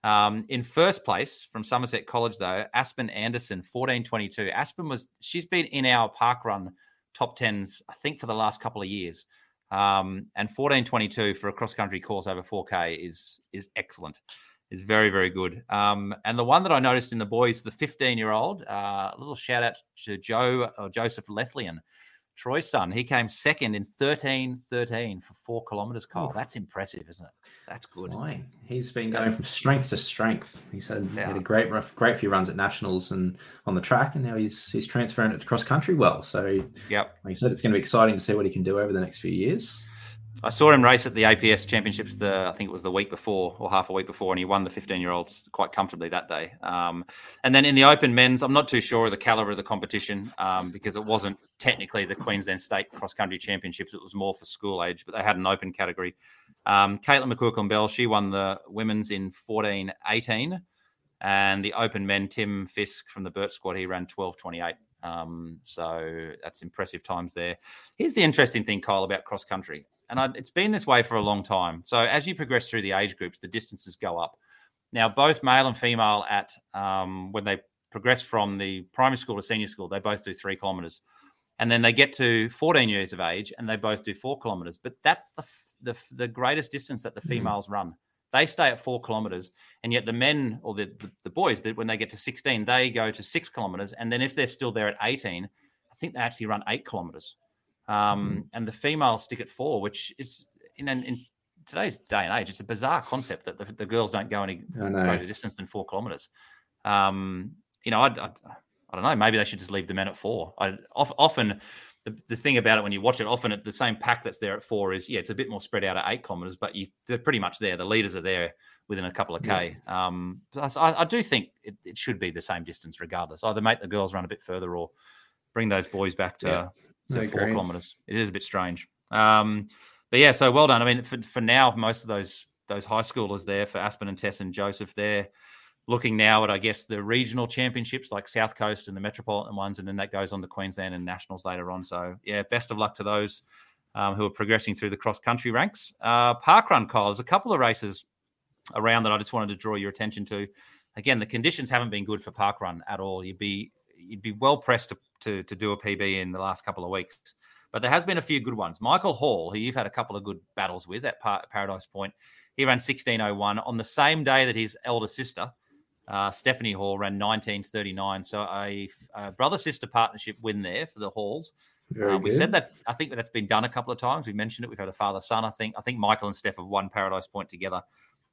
Um, in first place from Somerset College, though, Aspen Anderson, 1422. Aspen was, she's been in our park run top 10s, I think, for the last couple of years. Um, and 1422 for a cross country course over 4K is is excellent is very, very good. Um, and the one that I noticed in the boys, the 15 year old, uh, a little shout out to Joe or Joseph Lethlean, Troy's son. He came second in 13 13 for four kilometers, Kyle. That's impressive, isn't it? That's good. He's been going from strength to strength. He's had, yeah. had a great, great few runs at nationals and on the track, and now he's he's transferring it to cross country well. So, yep. like I said, it's going to be exciting to see what he can do over the next few years. I saw him race at the APS Championships. The I think it was the week before or half a week before, and he won the 15 year olds quite comfortably that day. Um, and then in the Open men's, I'm not too sure of the caliber of the competition um, because it wasn't technically the Queensland State Cross Country Championships. It was more for school age, but they had an open category. Um, Caitlin McQuilkin Bell, she won the women's in 14 18. And the Open men, Tim Fisk from the Burt squad, he ran 12 28. Um, so that's impressive times there. Here's the interesting thing, Kyle, about cross country and I, it's been this way for a long time. So as you progress through the age groups, the distances go up. Now, both male and female at um, when they progress from the primary school to senior school, they both do three kilometers, and then they get to 14 years of age and they both do four kilometers. But that's the the, the greatest distance that the mm-hmm. females mm-hmm. run. They stay at four kilometers, and yet the men or the, the, the boys, that when they get to 16, they go to six kilometers, and then if they're still there at 18, I think they actually run eight kilometers. Um, mm-hmm. and the females stick at four, which is in, in today's day and age, it's a bizarre concept that the, the girls don't go any greater distance than four kilometers. Um, you know, I, I, I, don't know. Maybe they should just leave the men at four. I often the, the, thing about it when you watch it, often at the same pack that's there at four is yeah, it's a bit more spread out at eight kilometers, but you they're pretty much there. The leaders are there within a couple of k. Yeah. Um, I, I, do think it, it, should be the same distance regardless. Either make the girls run a bit further or bring those boys back to, yeah, to four kilometers. It is a bit strange. Um, but yeah, so well done. I mean, for, for now, most of those those high schoolers there for Aspen and Tess and Joseph, they're looking now at I guess the regional championships like South Coast and the metropolitan ones, and then that goes on to Queensland and nationals later on. So yeah, best of luck to those um, who are progressing through the cross country ranks. Uh, Parkrun, Kyle, there's a couple of races around that I just wanted to draw your attention to. Again, the conditions haven't been good for Parkrun at all. You'd be you'd be well pressed to, to, to do a PB in the last couple of weeks. But there has been a few good ones. Michael Hall, who you've had a couple of good battles with at Paradise Point, he ran 1601 on the same day that his elder sister, uh, Stephanie Hall, ran 1939. So a, a brother sister partnership win there for the Halls. Uh, we said that I think that that's been done a couple of times. We mentioned it. We've had a father son. I think I think Michael and Steph have won Paradise Point together.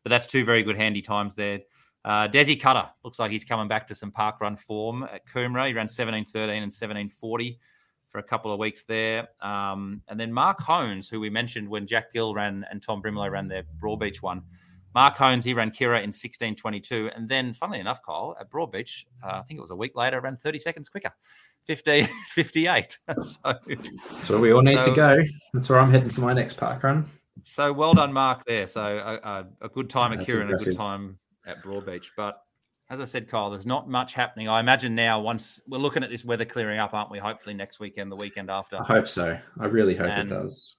But that's two very good handy times there. Uh, Desi Cutter looks like he's coming back to some park run form at Coomera. He ran 1713 and 1740 for a couple of weeks there. Um, and then Mark Hones, who we mentioned when Jack Gill ran and Tom Brimlow ran their Broadbeach one. Mark Hones, he ran Kirra in 1622. And then, funnily enough, Kyle, at Broadbeach, uh, I think it was a week later, ran 30 seconds quicker. 50, 58. so, That's where we all need so, to go. That's where I'm heading for my next park run. So well done, Mark, there. So a, a, a good time at Kirra and a good time at Broadbeach. But as I said, Kyle, there's not much happening. I imagine now, once we're looking at this weather clearing up, aren't we? Hopefully next weekend, the weekend after. I hope so. I really hope and it does.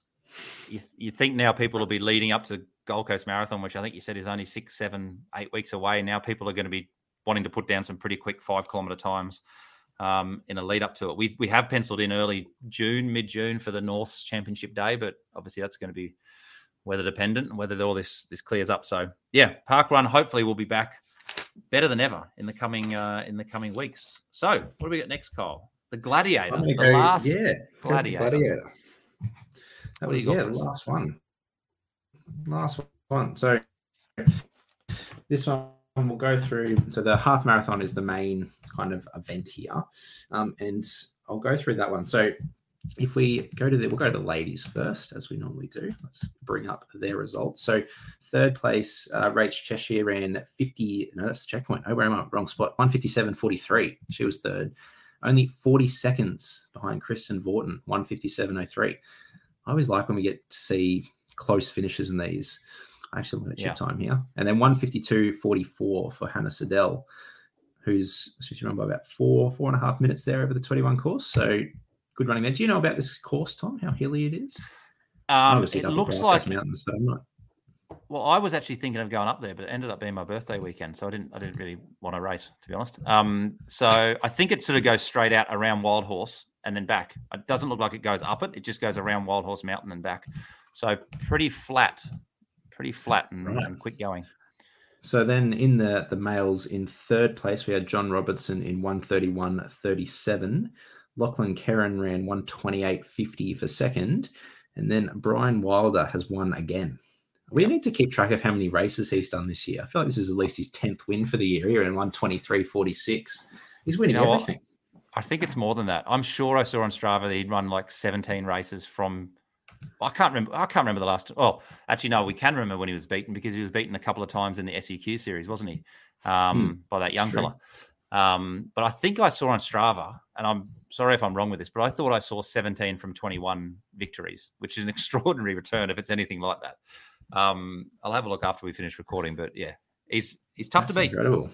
You, you think now people will be leading up to Gold Coast Marathon, which I think you said is only six, seven, eight weeks away. Now people are going to be wanting to put down some pretty quick five kilometer times um, in a lead up to it. We we have penciled in early June, mid June for the North's Championship Day, but obviously that's going to be weather dependent and whether all this this clears up. So yeah, Park Run hopefully will be back better than ever in the coming uh, in the coming weeks. So what do we got next, Kyle? The Gladiator, the go, last yeah, Gladiator. Gladiator. That what was yeah, the last one. Last one. So this one we'll go through. So the half marathon is the main kind of event here, um, and I'll go through that one. So if we go to the, we'll go to the ladies first, as we normally do. Let's bring up their results. So, third place, uh, Rach Cheshire ran 50. No, that's the checkpoint. Oh, where am I? Wrong spot. 157.43. She was third. Only 40 seconds behind Kristen Vorton, 157.03. I always like when we get to see close finishes in these. I actually want to check yeah. time here. And then 152.44 for Hannah Siddell, who's she's run by about four, four and a half minutes there over the 21 course. So good running there. Do you know about this course, Tom? How hilly it is? Um, it looks like mountains, but I'm not. Well, I was actually thinking of going up there, but it ended up being my birthday weekend, so I didn't. I didn't really want to race, to be honest. Um, so I think it sort of goes straight out around Wild Horse and then back. It doesn't look like it goes up it; it just goes around Wild Horse Mountain and back. So pretty flat, pretty flat and, right. and quick going. So then in the the males in third place we had John Robertson in 131.37. Lachlan Kerrin ran 128.50 for second. And then Brian Wilder has won again. We need to keep track of how many races he's done this year. I feel like this is at least his 10th win for the year here in 123.46. He's winning you know everything. What? I think it's more than that. I'm sure I saw on Strava that he'd run like 17 races from. I can't remember. I can't remember the last. Oh, actually, no. We can remember when he was beaten because he was beaten a couple of times in the SEQ series, wasn't he? Um, hmm, by that young fella. Um, but I think I saw on Strava, and I'm sorry if I'm wrong with this, but I thought I saw 17 from 21 victories, which is an extraordinary return if it's anything like that. Um, I'll have a look after we finish recording, but yeah, he's he's tough That's to beat. Incredible.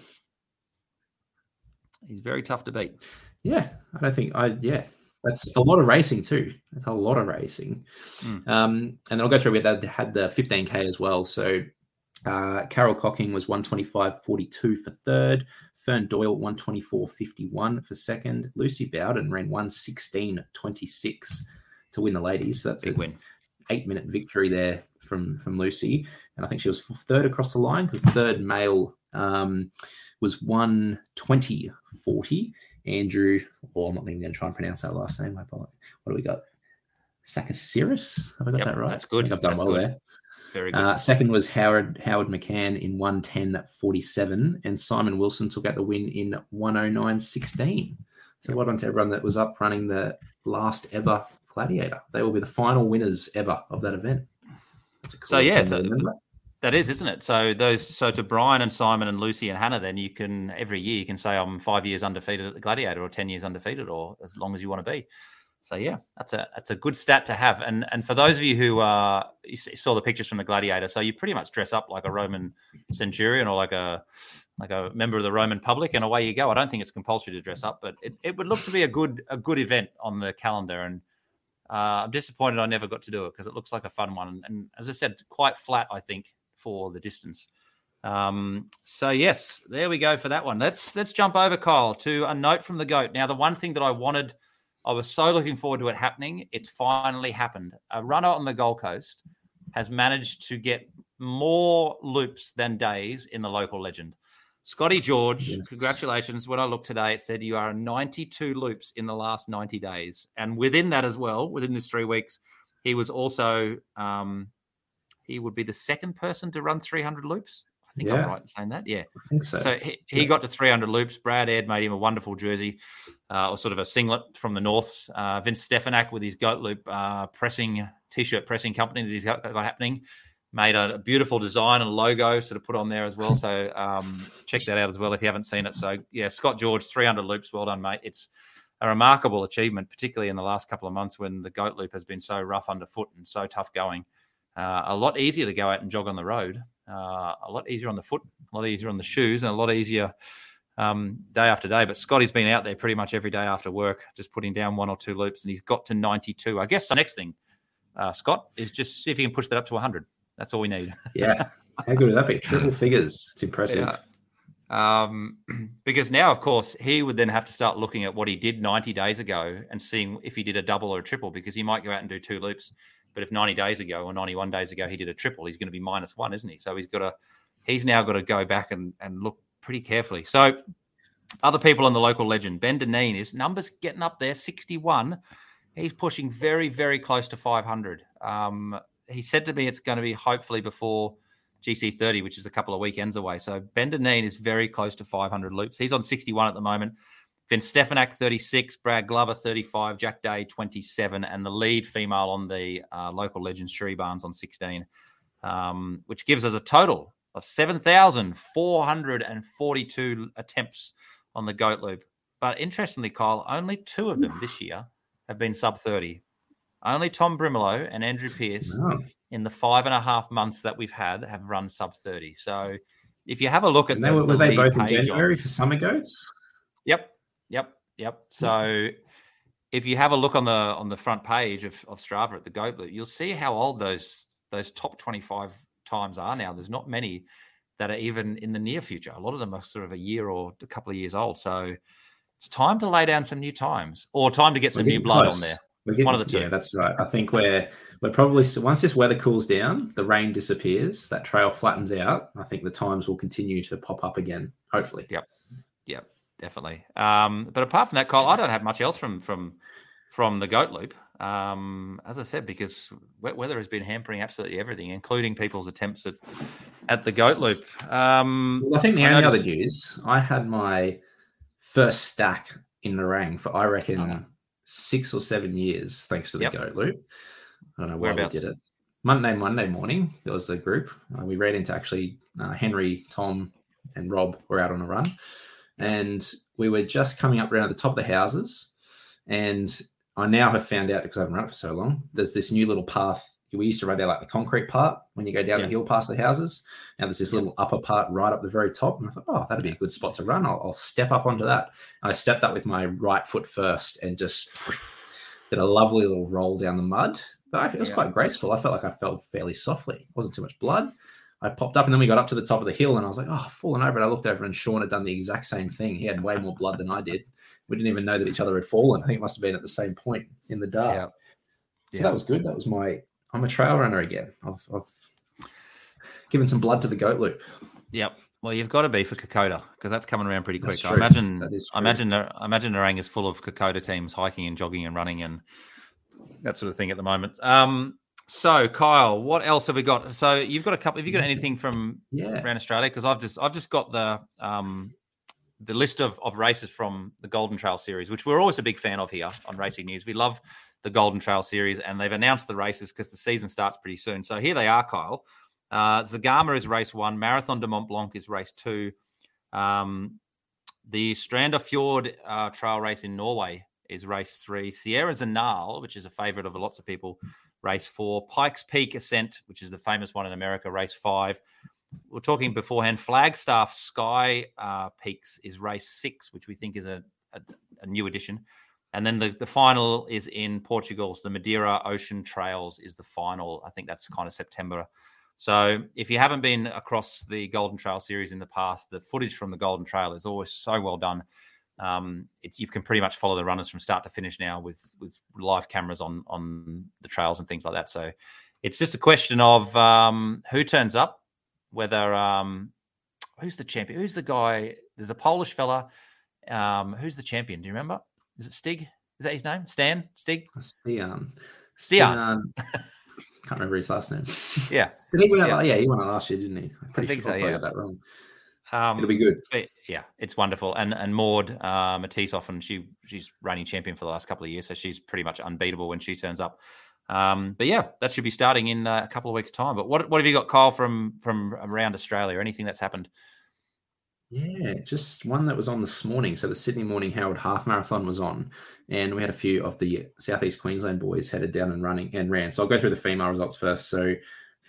He's very tough to beat. Yeah, I don't think I. Yeah, that's a lot of racing too. That's a lot of racing. Mm. Um, and then I'll go through. We had, had the 15k as well. So uh, Carol Cocking was 125.42 for third. Fern Doyle 124.51 for second. Lucy Bowden ran 116.26 to win the ladies. So that's Big a win. Eight minute victory there from from Lucy, and I think she was third across the line because third male um, was 120.40. Andrew, or I'm not even going to try and pronounce that last name. What do we got? Sakasiris? Have I got yep, that right? That's good. I have done that's well good. there. Very good. Uh, second was Howard Howard McCann in 110.47, and Simon Wilson took out the win in 109.16. So well done to everyone that was up running the last ever Gladiator. They will be the final winners ever of that event. Cool so yeah, so That is, isn't it? So those, so to Brian and Simon and Lucy and Hannah, then you can every year you can say I'm five years undefeated at the Gladiator or ten years undefeated or as long as you want to be. So yeah, that's a that's a good stat to have. And and for those of you who uh saw the pictures from the Gladiator, so you pretty much dress up like a Roman centurion or like a like a member of the Roman public, and away you go. I don't think it's compulsory to dress up, but it, it would look to be a good a good event on the calendar. And uh, I'm disappointed I never got to do it because it looks like a fun one. And, and as I said, quite flat, I think for the distance. Um, so yes, there we go for that one. Let's let's jump over, Kyle, to a note from the goat. Now, the one thing that I wanted, I was so looking forward to it happening. It's finally happened. A runner on the Gold Coast has managed to get more loops than days in the local legend. Scotty George, yes. congratulations. When I looked today, it said you are 92 loops in the last 90 days. And within that as well, within this three weeks, he was also um, he would be the second person to run 300 loops. I think yeah. I'm right in saying that. Yeah, I think so. So he, he yeah. got to 300 loops. Brad Aird made him a wonderful jersey, uh, or sort of a singlet from the Norths. Uh, Vince Stefanak with his goat loop uh, pressing t-shirt pressing company that he's got, got happening made a, beautiful design and logo sort of put on there as well. So um, check that out as well if you haven't seen it. So yeah, Scott George, 300 loops, well done, mate. It's a remarkable achievement, particularly in the last couple of months when the goat loop has been so rough underfoot and so tough going. Uh, a lot easier to go out and jog on the road, uh, a lot easier on the foot, a lot easier on the shoes, and a lot easier um, day after day. But Scotty's been out there pretty much every day after work, just putting down one or two loops, and he's got to 92. I guess the next thing, uh, Scott, is just see if he can push that up to 100. That's all we need. yeah. How good would that be? Triple figures. It's impressive. Yeah. Um, because now, of course, he would then have to start looking at what he did 90 days ago and seeing if he did a double or a triple, because he might go out and do two loops. But if 90 days ago or 91 days ago he did a triple, he's going to be minus one, isn't he? So he's got to, he's now got to go back and, and look pretty carefully. So other people on the local legend, Ben Deneen, his numbers getting up there, 61. He's pushing very, very close to 500. Um, he said to me it's going to be hopefully before GC30, which is a couple of weekends away. So Ben Deneen is very close to 500 loops. He's on 61 at the moment. Vince Stefanak 36, Brad Glover 35, Jack Day 27, and the lead female on the uh, local legend Sheree Barnes on 16, um, which gives us a total of 7,442 attempts on the goat loop. But interestingly, Kyle, only two of them this year have been sub 30. Only Tom Brimelow and Andrew Pearce in the five and a half months that we've had have run sub 30. So if you have a look at and they, the, were, the they both in January on, for summer goats? Yep. Yep. So mm-hmm. if you have a look on the on the front page of, of Strava at the Goat Loop, you'll see how old those those top 25 times are now. There's not many that are even in the near future. A lot of them are sort of a year or a couple of years old. So it's time to lay down some new times or time to get some new blood close. on there. Getting, One of the two. Yeah, that's right. I think we're we're probably once this weather cools down, the rain disappears, that trail flattens out. I think the times will continue to pop up again. Hopefully. Yep. Yep. Definitely. Um, but apart from that, Kyle, I don't have much else from from from the goat loop. Um, as I said, because wet weather has been hampering absolutely everything, including people's attempts at at the goat loop. Um, well, I think the I only noticed... other news I had my first stack in Nerang for I reckon six or seven years, thanks to the yep. Goat Loop. I don't know where we did it. Monday, Monday morning, there was the group. Uh, we ran into actually uh, Henry, Tom, and Rob were out on a run. And we were just coming up around the top of the houses. And I now have found out because I haven't run it for so long, there's this new little path we used to run down like the concrete part when you go down yeah. the hill past the houses. Now there's this little upper part right up the very top. And I thought, oh, that'd be a good spot to run. I'll, I'll step up onto that. And I stepped up with my right foot first and just did a lovely little roll down the mud. But it was yeah. quite graceful. I felt like I fell fairly softly. It wasn't too much blood. I popped up and then we got up to the top of the hill and I was like, oh, I've fallen over. And I looked over and Sean had done the exact same thing. He had way more blood than I did. We didn't even know that each other had fallen. I think it must have been at the same point in the dark. Yeah. So yeah. that was good. That was my I'm a trail runner again. I've, I've given some blood to the goat loop. Yep. Well, you've got to be for Kokoda because that's coming around pretty quick. I imagine. I imagine. I imagine Nerang is full of Kokoda teams hiking and jogging and running and that sort of thing at the moment. Um, so, Kyle, what else have we got? So, you've got a couple. Have you got anything from yeah. around Australia? Because I've just I've just got the um, the list of, of races from the Golden Trail series, which we're always a big fan of here on Racing News. We love the Golden Trail Series, and they've announced the races because the season starts pretty soon. So here they are, Kyle. Uh, Zegama is race one. Marathon de Mont Blanc is race two. Um, the Stranda Fjord uh, trail race in Norway is race three. Sierre-Zinal, which is a favorite of lots of people, race four. Pikes Peak Ascent, which is the famous one in America, race five. We're talking beforehand. Flagstaff Sky uh, Peaks is race six, which we think is a, a, a new addition. And then the, the final is in Portugal. So the Madeira Ocean Trails is the final. I think that's kind of September. So if you haven't been across the Golden Trail series in the past, the footage from the Golden Trail is always so well done. Um, you can pretty much follow the runners from start to finish now with with live cameras on on the trails and things like that. So it's just a question of um, who turns up, whether um, who's the champion, who's the guy. There's a Polish fella. Um, who's the champion? Do you remember? Is it Stig? Is that his name? Stan? Stig? Stian. Stian. Can't remember his last name. Yeah. Did he win yeah. yeah, he won it last year, didn't he? I'm pretty I think sure so, yeah. I got that wrong. Um, It'll be good. yeah, it's wonderful. And and Maude uh, Mathys often she she's reigning champion for the last couple of years, so she's pretty much unbeatable when she turns up. Um, but yeah, that should be starting in uh, a couple of weeks' time. But what what have you got, Kyle, from from around Australia? Anything that's happened? Yeah, just one that was on this morning. So the Sydney Morning Herald Half Marathon was on, and we had a few of the Southeast Queensland boys headed down and running and ran. So I'll go through the female results first. So,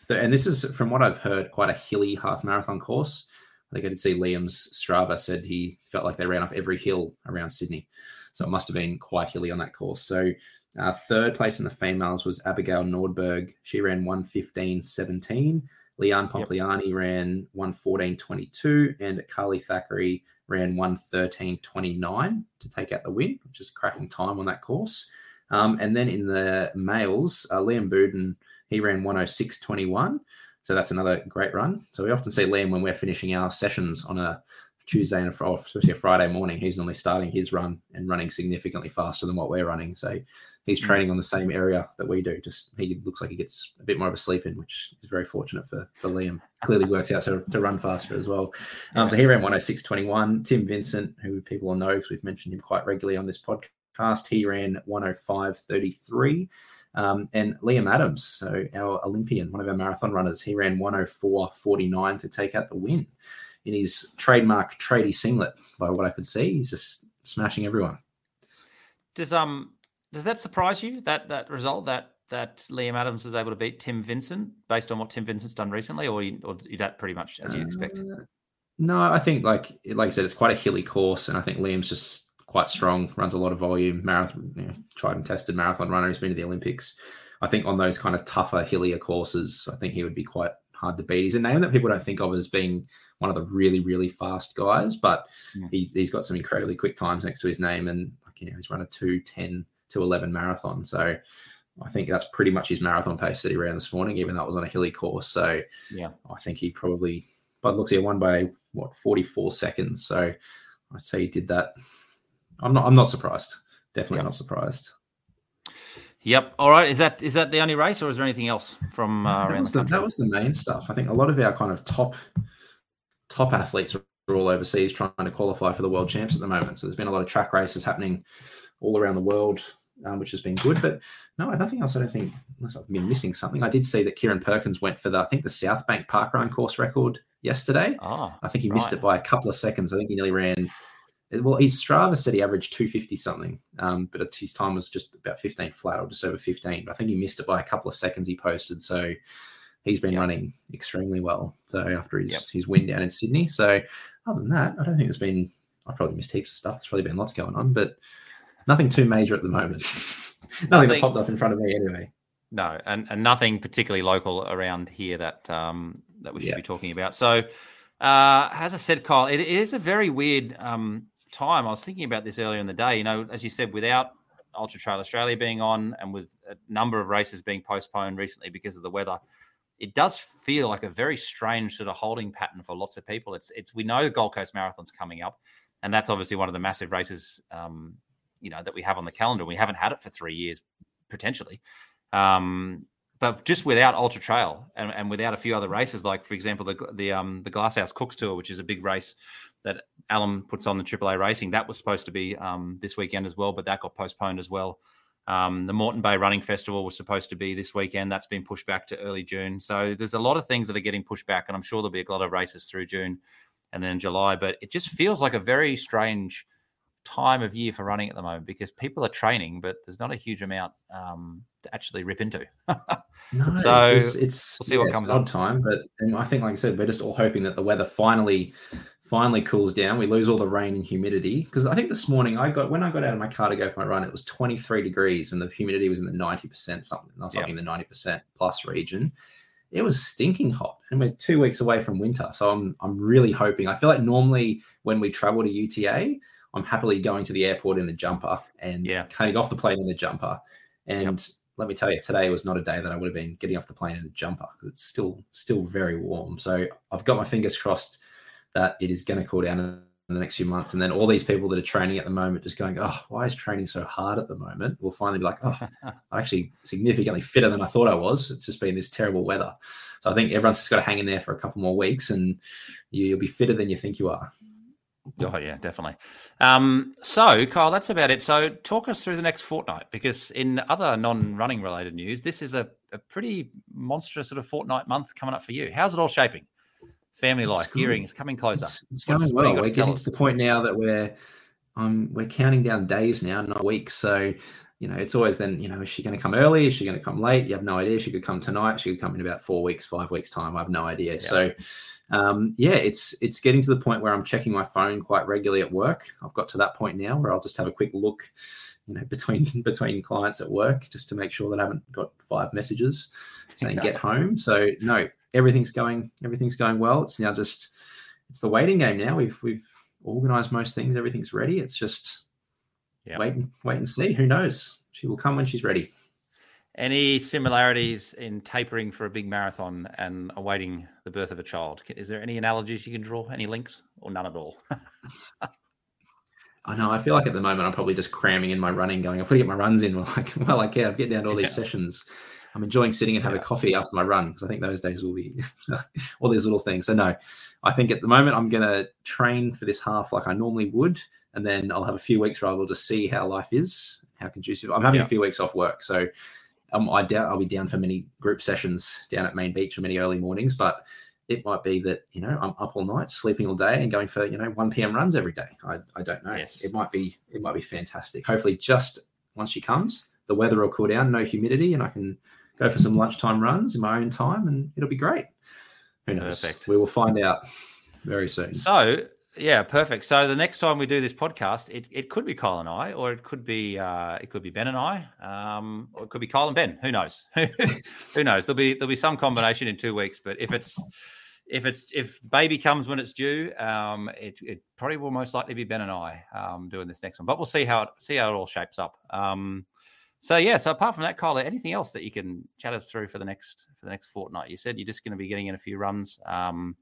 and this is from what I've heard, quite a hilly half marathon course. I think I did see Liam's Strava said he felt like they ran up every hill around Sydney. So it must have been quite hilly on that course. So uh, third place in the females was Abigail Nordberg. She ran 115.17. Leanne Pompeani yep. ran 114.22 and Carly Thackeray ran 113.29 to take out the win, which is a cracking time on that course. Um, and then in the males, uh, Liam Buden, he ran 106.21. So that's another great run. So we often see Liam when we're finishing our sessions on a Tuesday and a, especially a Friday morning, he's normally starting his run and running significantly faster than what we're running. So he's mm. training on the same area that we do. Just he looks like he gets a bit more of a sleep in, which is very fortunate for, for Liam. Clearly works out to, to run faster as well. Um, so he ran 106.21. Tim Vincent, who people will know because we've mentioned him quite regularly on this podcast, he ran 105.33. Um, and Liam Adams, so our Olympian, one of our marathon runners, he ran 104.49 to take out the win in his trademark tradie singlet. By what I could see, he's just smashing everyone. Does um does that surprise you that that result that that Liam Adams was able to beat Tim Vincent based on what Tim Vincent's done recently, or, you, or is that pretty much as you expect? Uh, no, I think like like I said, it's quite a hilly course, and I think Liam's just quite strong, runs a lot of volume, marathon, you know, tried and tested marathon runner. He's been to the Olympics. I think on those kind of tougher, hillier courses, I think he would be quite hard to beat. He's a name that people don't think of as being one of the really, really fast guys, but yeah. he's, he's got some incredibly quick times next to his name. And, you know, he's run a 210 to 11 marathon. So I think that's pretty much his marathon pace that he ran this morning, even though it was on a hilly course. So yeah, I think he probably, but looks he won by what 44 seconds. So I'd say he did that. I'm not. I'm not surprised. Definitely yep. not surprised. Yep. All right. Is that is that the only race, or is there anything else from uh, that, was the, that was the main stuff. I think a lot of our kind of top top athletes are all overseas trying to qualify for the world champs at the moment. So there's been a lot of track races happening all around the world, um, which has been good. But no, nothing else. I don't think unless I've been missing something. I did see that Kieran Perkins went for the I think the South Bank Park Run course record yesterday. Oh, I think he right. missed it by a couple of seconds. I think he nearly ran. Well, his Strava said he averaged 250 something, um, but his time was just about 15 flat or just over 15. I think he missed it by a couple of seconds he posted. So he's been yep. running extremely well. So after his, yep. his win down in Sydney. So other than that, I don't think there's been, I've probably missed heaps of stuff. There's probably been lots going on, but nothing too major at the moment. nothing, nothing that popped up in front of me anyway. No, and, and nothing particularly local around here that um, that we should be talking about. So, uh, as I said, Kyle, it, it is a very weird um, time. I was thinking about this earlier in the day. You know, as you said, without Ultra Trail Australia being on, and with a number of races being postponed recently because of the weather, it does feel like a very strange sort of holding pattern for lots of people. It's it's we know the Gold Coast Marathon's coming up, and that's obviously one of the massive races um, you know that we have on the calendar. We haven't had it for three years potentially, um, but just without Ultra Trail and, and, without a few other races, like for example the the um, the Glasshouse Cooks Tour, which is a big race that Alan puts on the AAA Racing, that was supposed to be um, this weekend as well, but that got postponed as well. Um, the Moreton Bay Running Festival was supposed to be this weekend. That's been pushed back to early June. So there's a lot of things that are getting pushed back, and I'm sure there'll be a lot of races through June and then July. But it just feels like a very strange time of year for running at the moment because people are training, but there's not a huge amount um, to actually rip into. no, so it's, it's we'll see what comes it's odd time, but and I think, like I said, we're just all hoping that the weather finally finally cools down. We lose all the rain and humidity because I think this morning I got when I got out of my car to go for my run, it was 23 degrees and the humidity was in the 90 percent something. I was like in the 90 percent plus region. It was stinking hot, and we're two weeks away from winter. So I'm I'm really hoping. I feel like normally when we travel to UTA, I'm happily going to the airport in a jumper and Yeah. coming off the plane in a jumper. And Yep. let me tell you, today was not a day that I would have been getting off the plane in a jumper. It's still still very warm. So I've got my fingers crossed that it is going to cool down in the next few months. And then all these people that are training at the moment just going, oh, why is training so hard at the moment? Will finally be like, oh, I'm actually significantly fitter than I thought I was. It's just been this terrible weather. So I think everyone's just got to hang in there for a couple more weeks and you- you'll be fitter than you think you are. Oh yeah, definitely. Um, so, Kyle, that's about it. So, talk us through the next fortnight because in other non-running related news, this is a, a pretty monstrous sort of fortnight month coming up for you. How's it all shaping? Family It's life, good. gearing is coming closer. It's, it's going well. We're getting us? to the point now that we're um, we're counting down days now, not weeks. So you know, it's always then you know, is she going to come early? Is she going to come late? You have no idea. She could come tonight. She could come in about four weeks, five weeks time. I have no idea. So um, yeah, it's it's getting to the point where I'm checking my phone quite regularly at work. I've got to that point now where I'll just have a quick look, you know, between between clients at work just to make sure that I haven't got five messages saying Yeah. get home. So no, everything's going everything's going well. It's now just it's the waiting game now. We've we've organized most things. Everything's ready. It's just Yeah. wait and wait and see. Who knows? She will come when she's ready. Any similarities in tapering for a big marathon and awaiting the birth of a child? Is there any analogies you can draw? Any links, or none at all? I know. I feel like at the moment I'm probably just cramming in my running, going, I've got to get my runs in. while Like, well, I can. I'm getting down to all these Yeah. sessions. I'm enjoying sitting and having Yeah. coffee after my run because I think those days will be all these little things. So no, I think at the moment I'm going to train for this half like I normally would, and then I'll have a few weeks where I will just see how life is, how conducive. I'm having Yeah. a few weeks off work, so um, I doubt I'll be down for many group sessions down at Main Beach or many early mornings, but it might be that you know I'm up all night, sleeping all day, and going for you know 1 p.m. runs every day. I, I don't know. Yes. It might be it might be fantastic. Hopefully, just once she comes, the weather will cool down, no humidity, and I can go for some lunchtime runs in my own time, and it'll be great. Who knows? Perfect. We will find out very soon. So, yeah, perfect. So the next time we do this podcast, it, it could be Kyle and I, or it could be uh, it could be Ben and I, um, or it could be Kyle and Ben. Who knows? Who knows? There'll be there'll be some combination in two weeks. But if it's if it's if baby comes when it's due, um, it, it probably will most likely be Ben and I um, doing this next one. But we'll see how it see how it all shapes up. Um, so yeah. So apart from that, Kyle, anything else that you can chat us through for the next for the next fortnight? You said you're just going to be getting in a few runs. Um,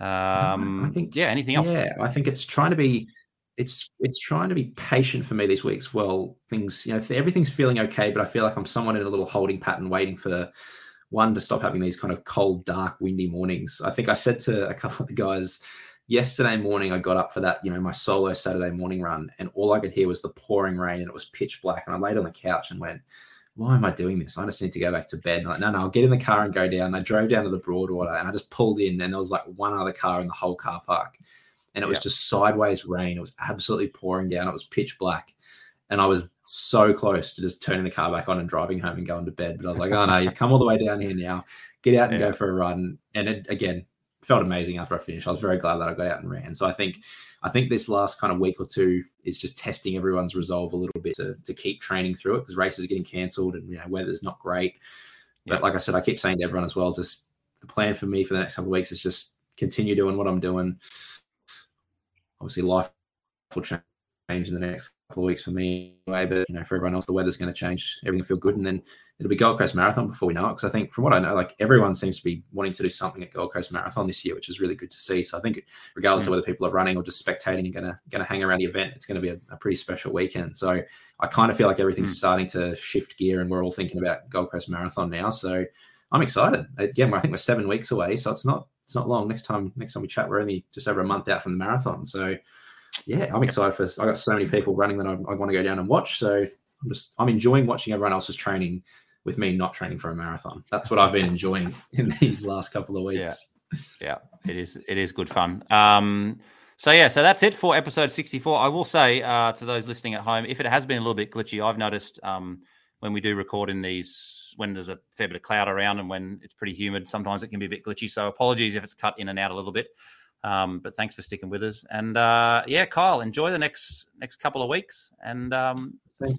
um, I think yeah. Anything else? Yeah, I think it's trying to be it's it's trying to be patient for me these weeks. well. Things you know everything's feeling okay, but I feel like I'm somewhat in a little holding pattern, waiting for one to stop having these kind of cold, dark, windy mornings. I think I said to a couple of the guys yesterday morning, I got up for that you know my solo Saturday morning run, and all I could hear was the pouring rain, and it was pitch black, and I laid on the couch and went. Why am I doing this? I just need to go back to bed. And I'm like, no, no, I'll get in the car and go down. I drove down to the Broadwater and I just pulled in, and there was like one other car in the whole car park and it was Yeah. just sideways rain. It was absolutely pouring down. It was pitch black. And I was so close to just turning the car back on and driving home and going to bed. But I was like, oh no, you've come all the way down here now. Get out and Yeah. go for a run. And it again felt amazing after I finished. I was very glad that I got out and ran. So I think I think this last kind of week or two is just testing everyone's resolve a little bit to, to keep training through it because races are getting cancelled and you know weather's not great. But Yeah. like I said, I keep saying to everyone as well, just the plan for me for the next couple of weeks is just continue doing what I'm doing. Obviously, life will change in the next couple of weeks for me anyway, but you know, for everyone else, the weather's going to change. Everything feel good, and then it'll be Gold Coast Marathon before we know it. Because I think, from what I know, like everyone seems to be wanting to do something at Gold Coast Marathon this year, which is really good to see. So I think, regardless of whether people are running or just spectating and going to going to hang around the event, it's going to be a, a pretty special weekend. So I kind of feel like everything's Mm. starting to shift gear, and we're all thinking about Gold Coast Marathon now. So I'm excited. Again, I think we're seven weeks away, so it's not it's not long. Next time next time we chat, we're only just over a month out from the marathon. So yeah, I'm excited for. I got so many people running that I, I want to go down and watch. So I'm just I'm enjoying watching everyone else's training with me not training for a marathon. That's what I've been enjoying in these last couple of weeks. Yeah, yeah it is. It is good fun. Um, so yeah, so that's it for episode 64. I will say uh, to those listening at home, if it has been a little bit glitchy, I've noticed um, when we do record in these, when there's a fair bit of cloud around and when it's pretty humid, sometimes it can be a bit glitchy. So apologies if it's cut in and out a little bit. Um, but thanks for sticking with us. And uh, yeah, Kyle, enjoy the next next couple of weeks. And um,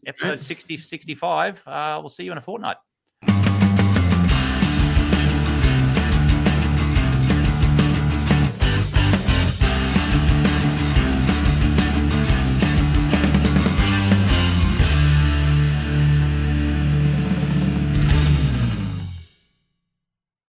episode 60, 65, uh, we'll see you in a fortnight.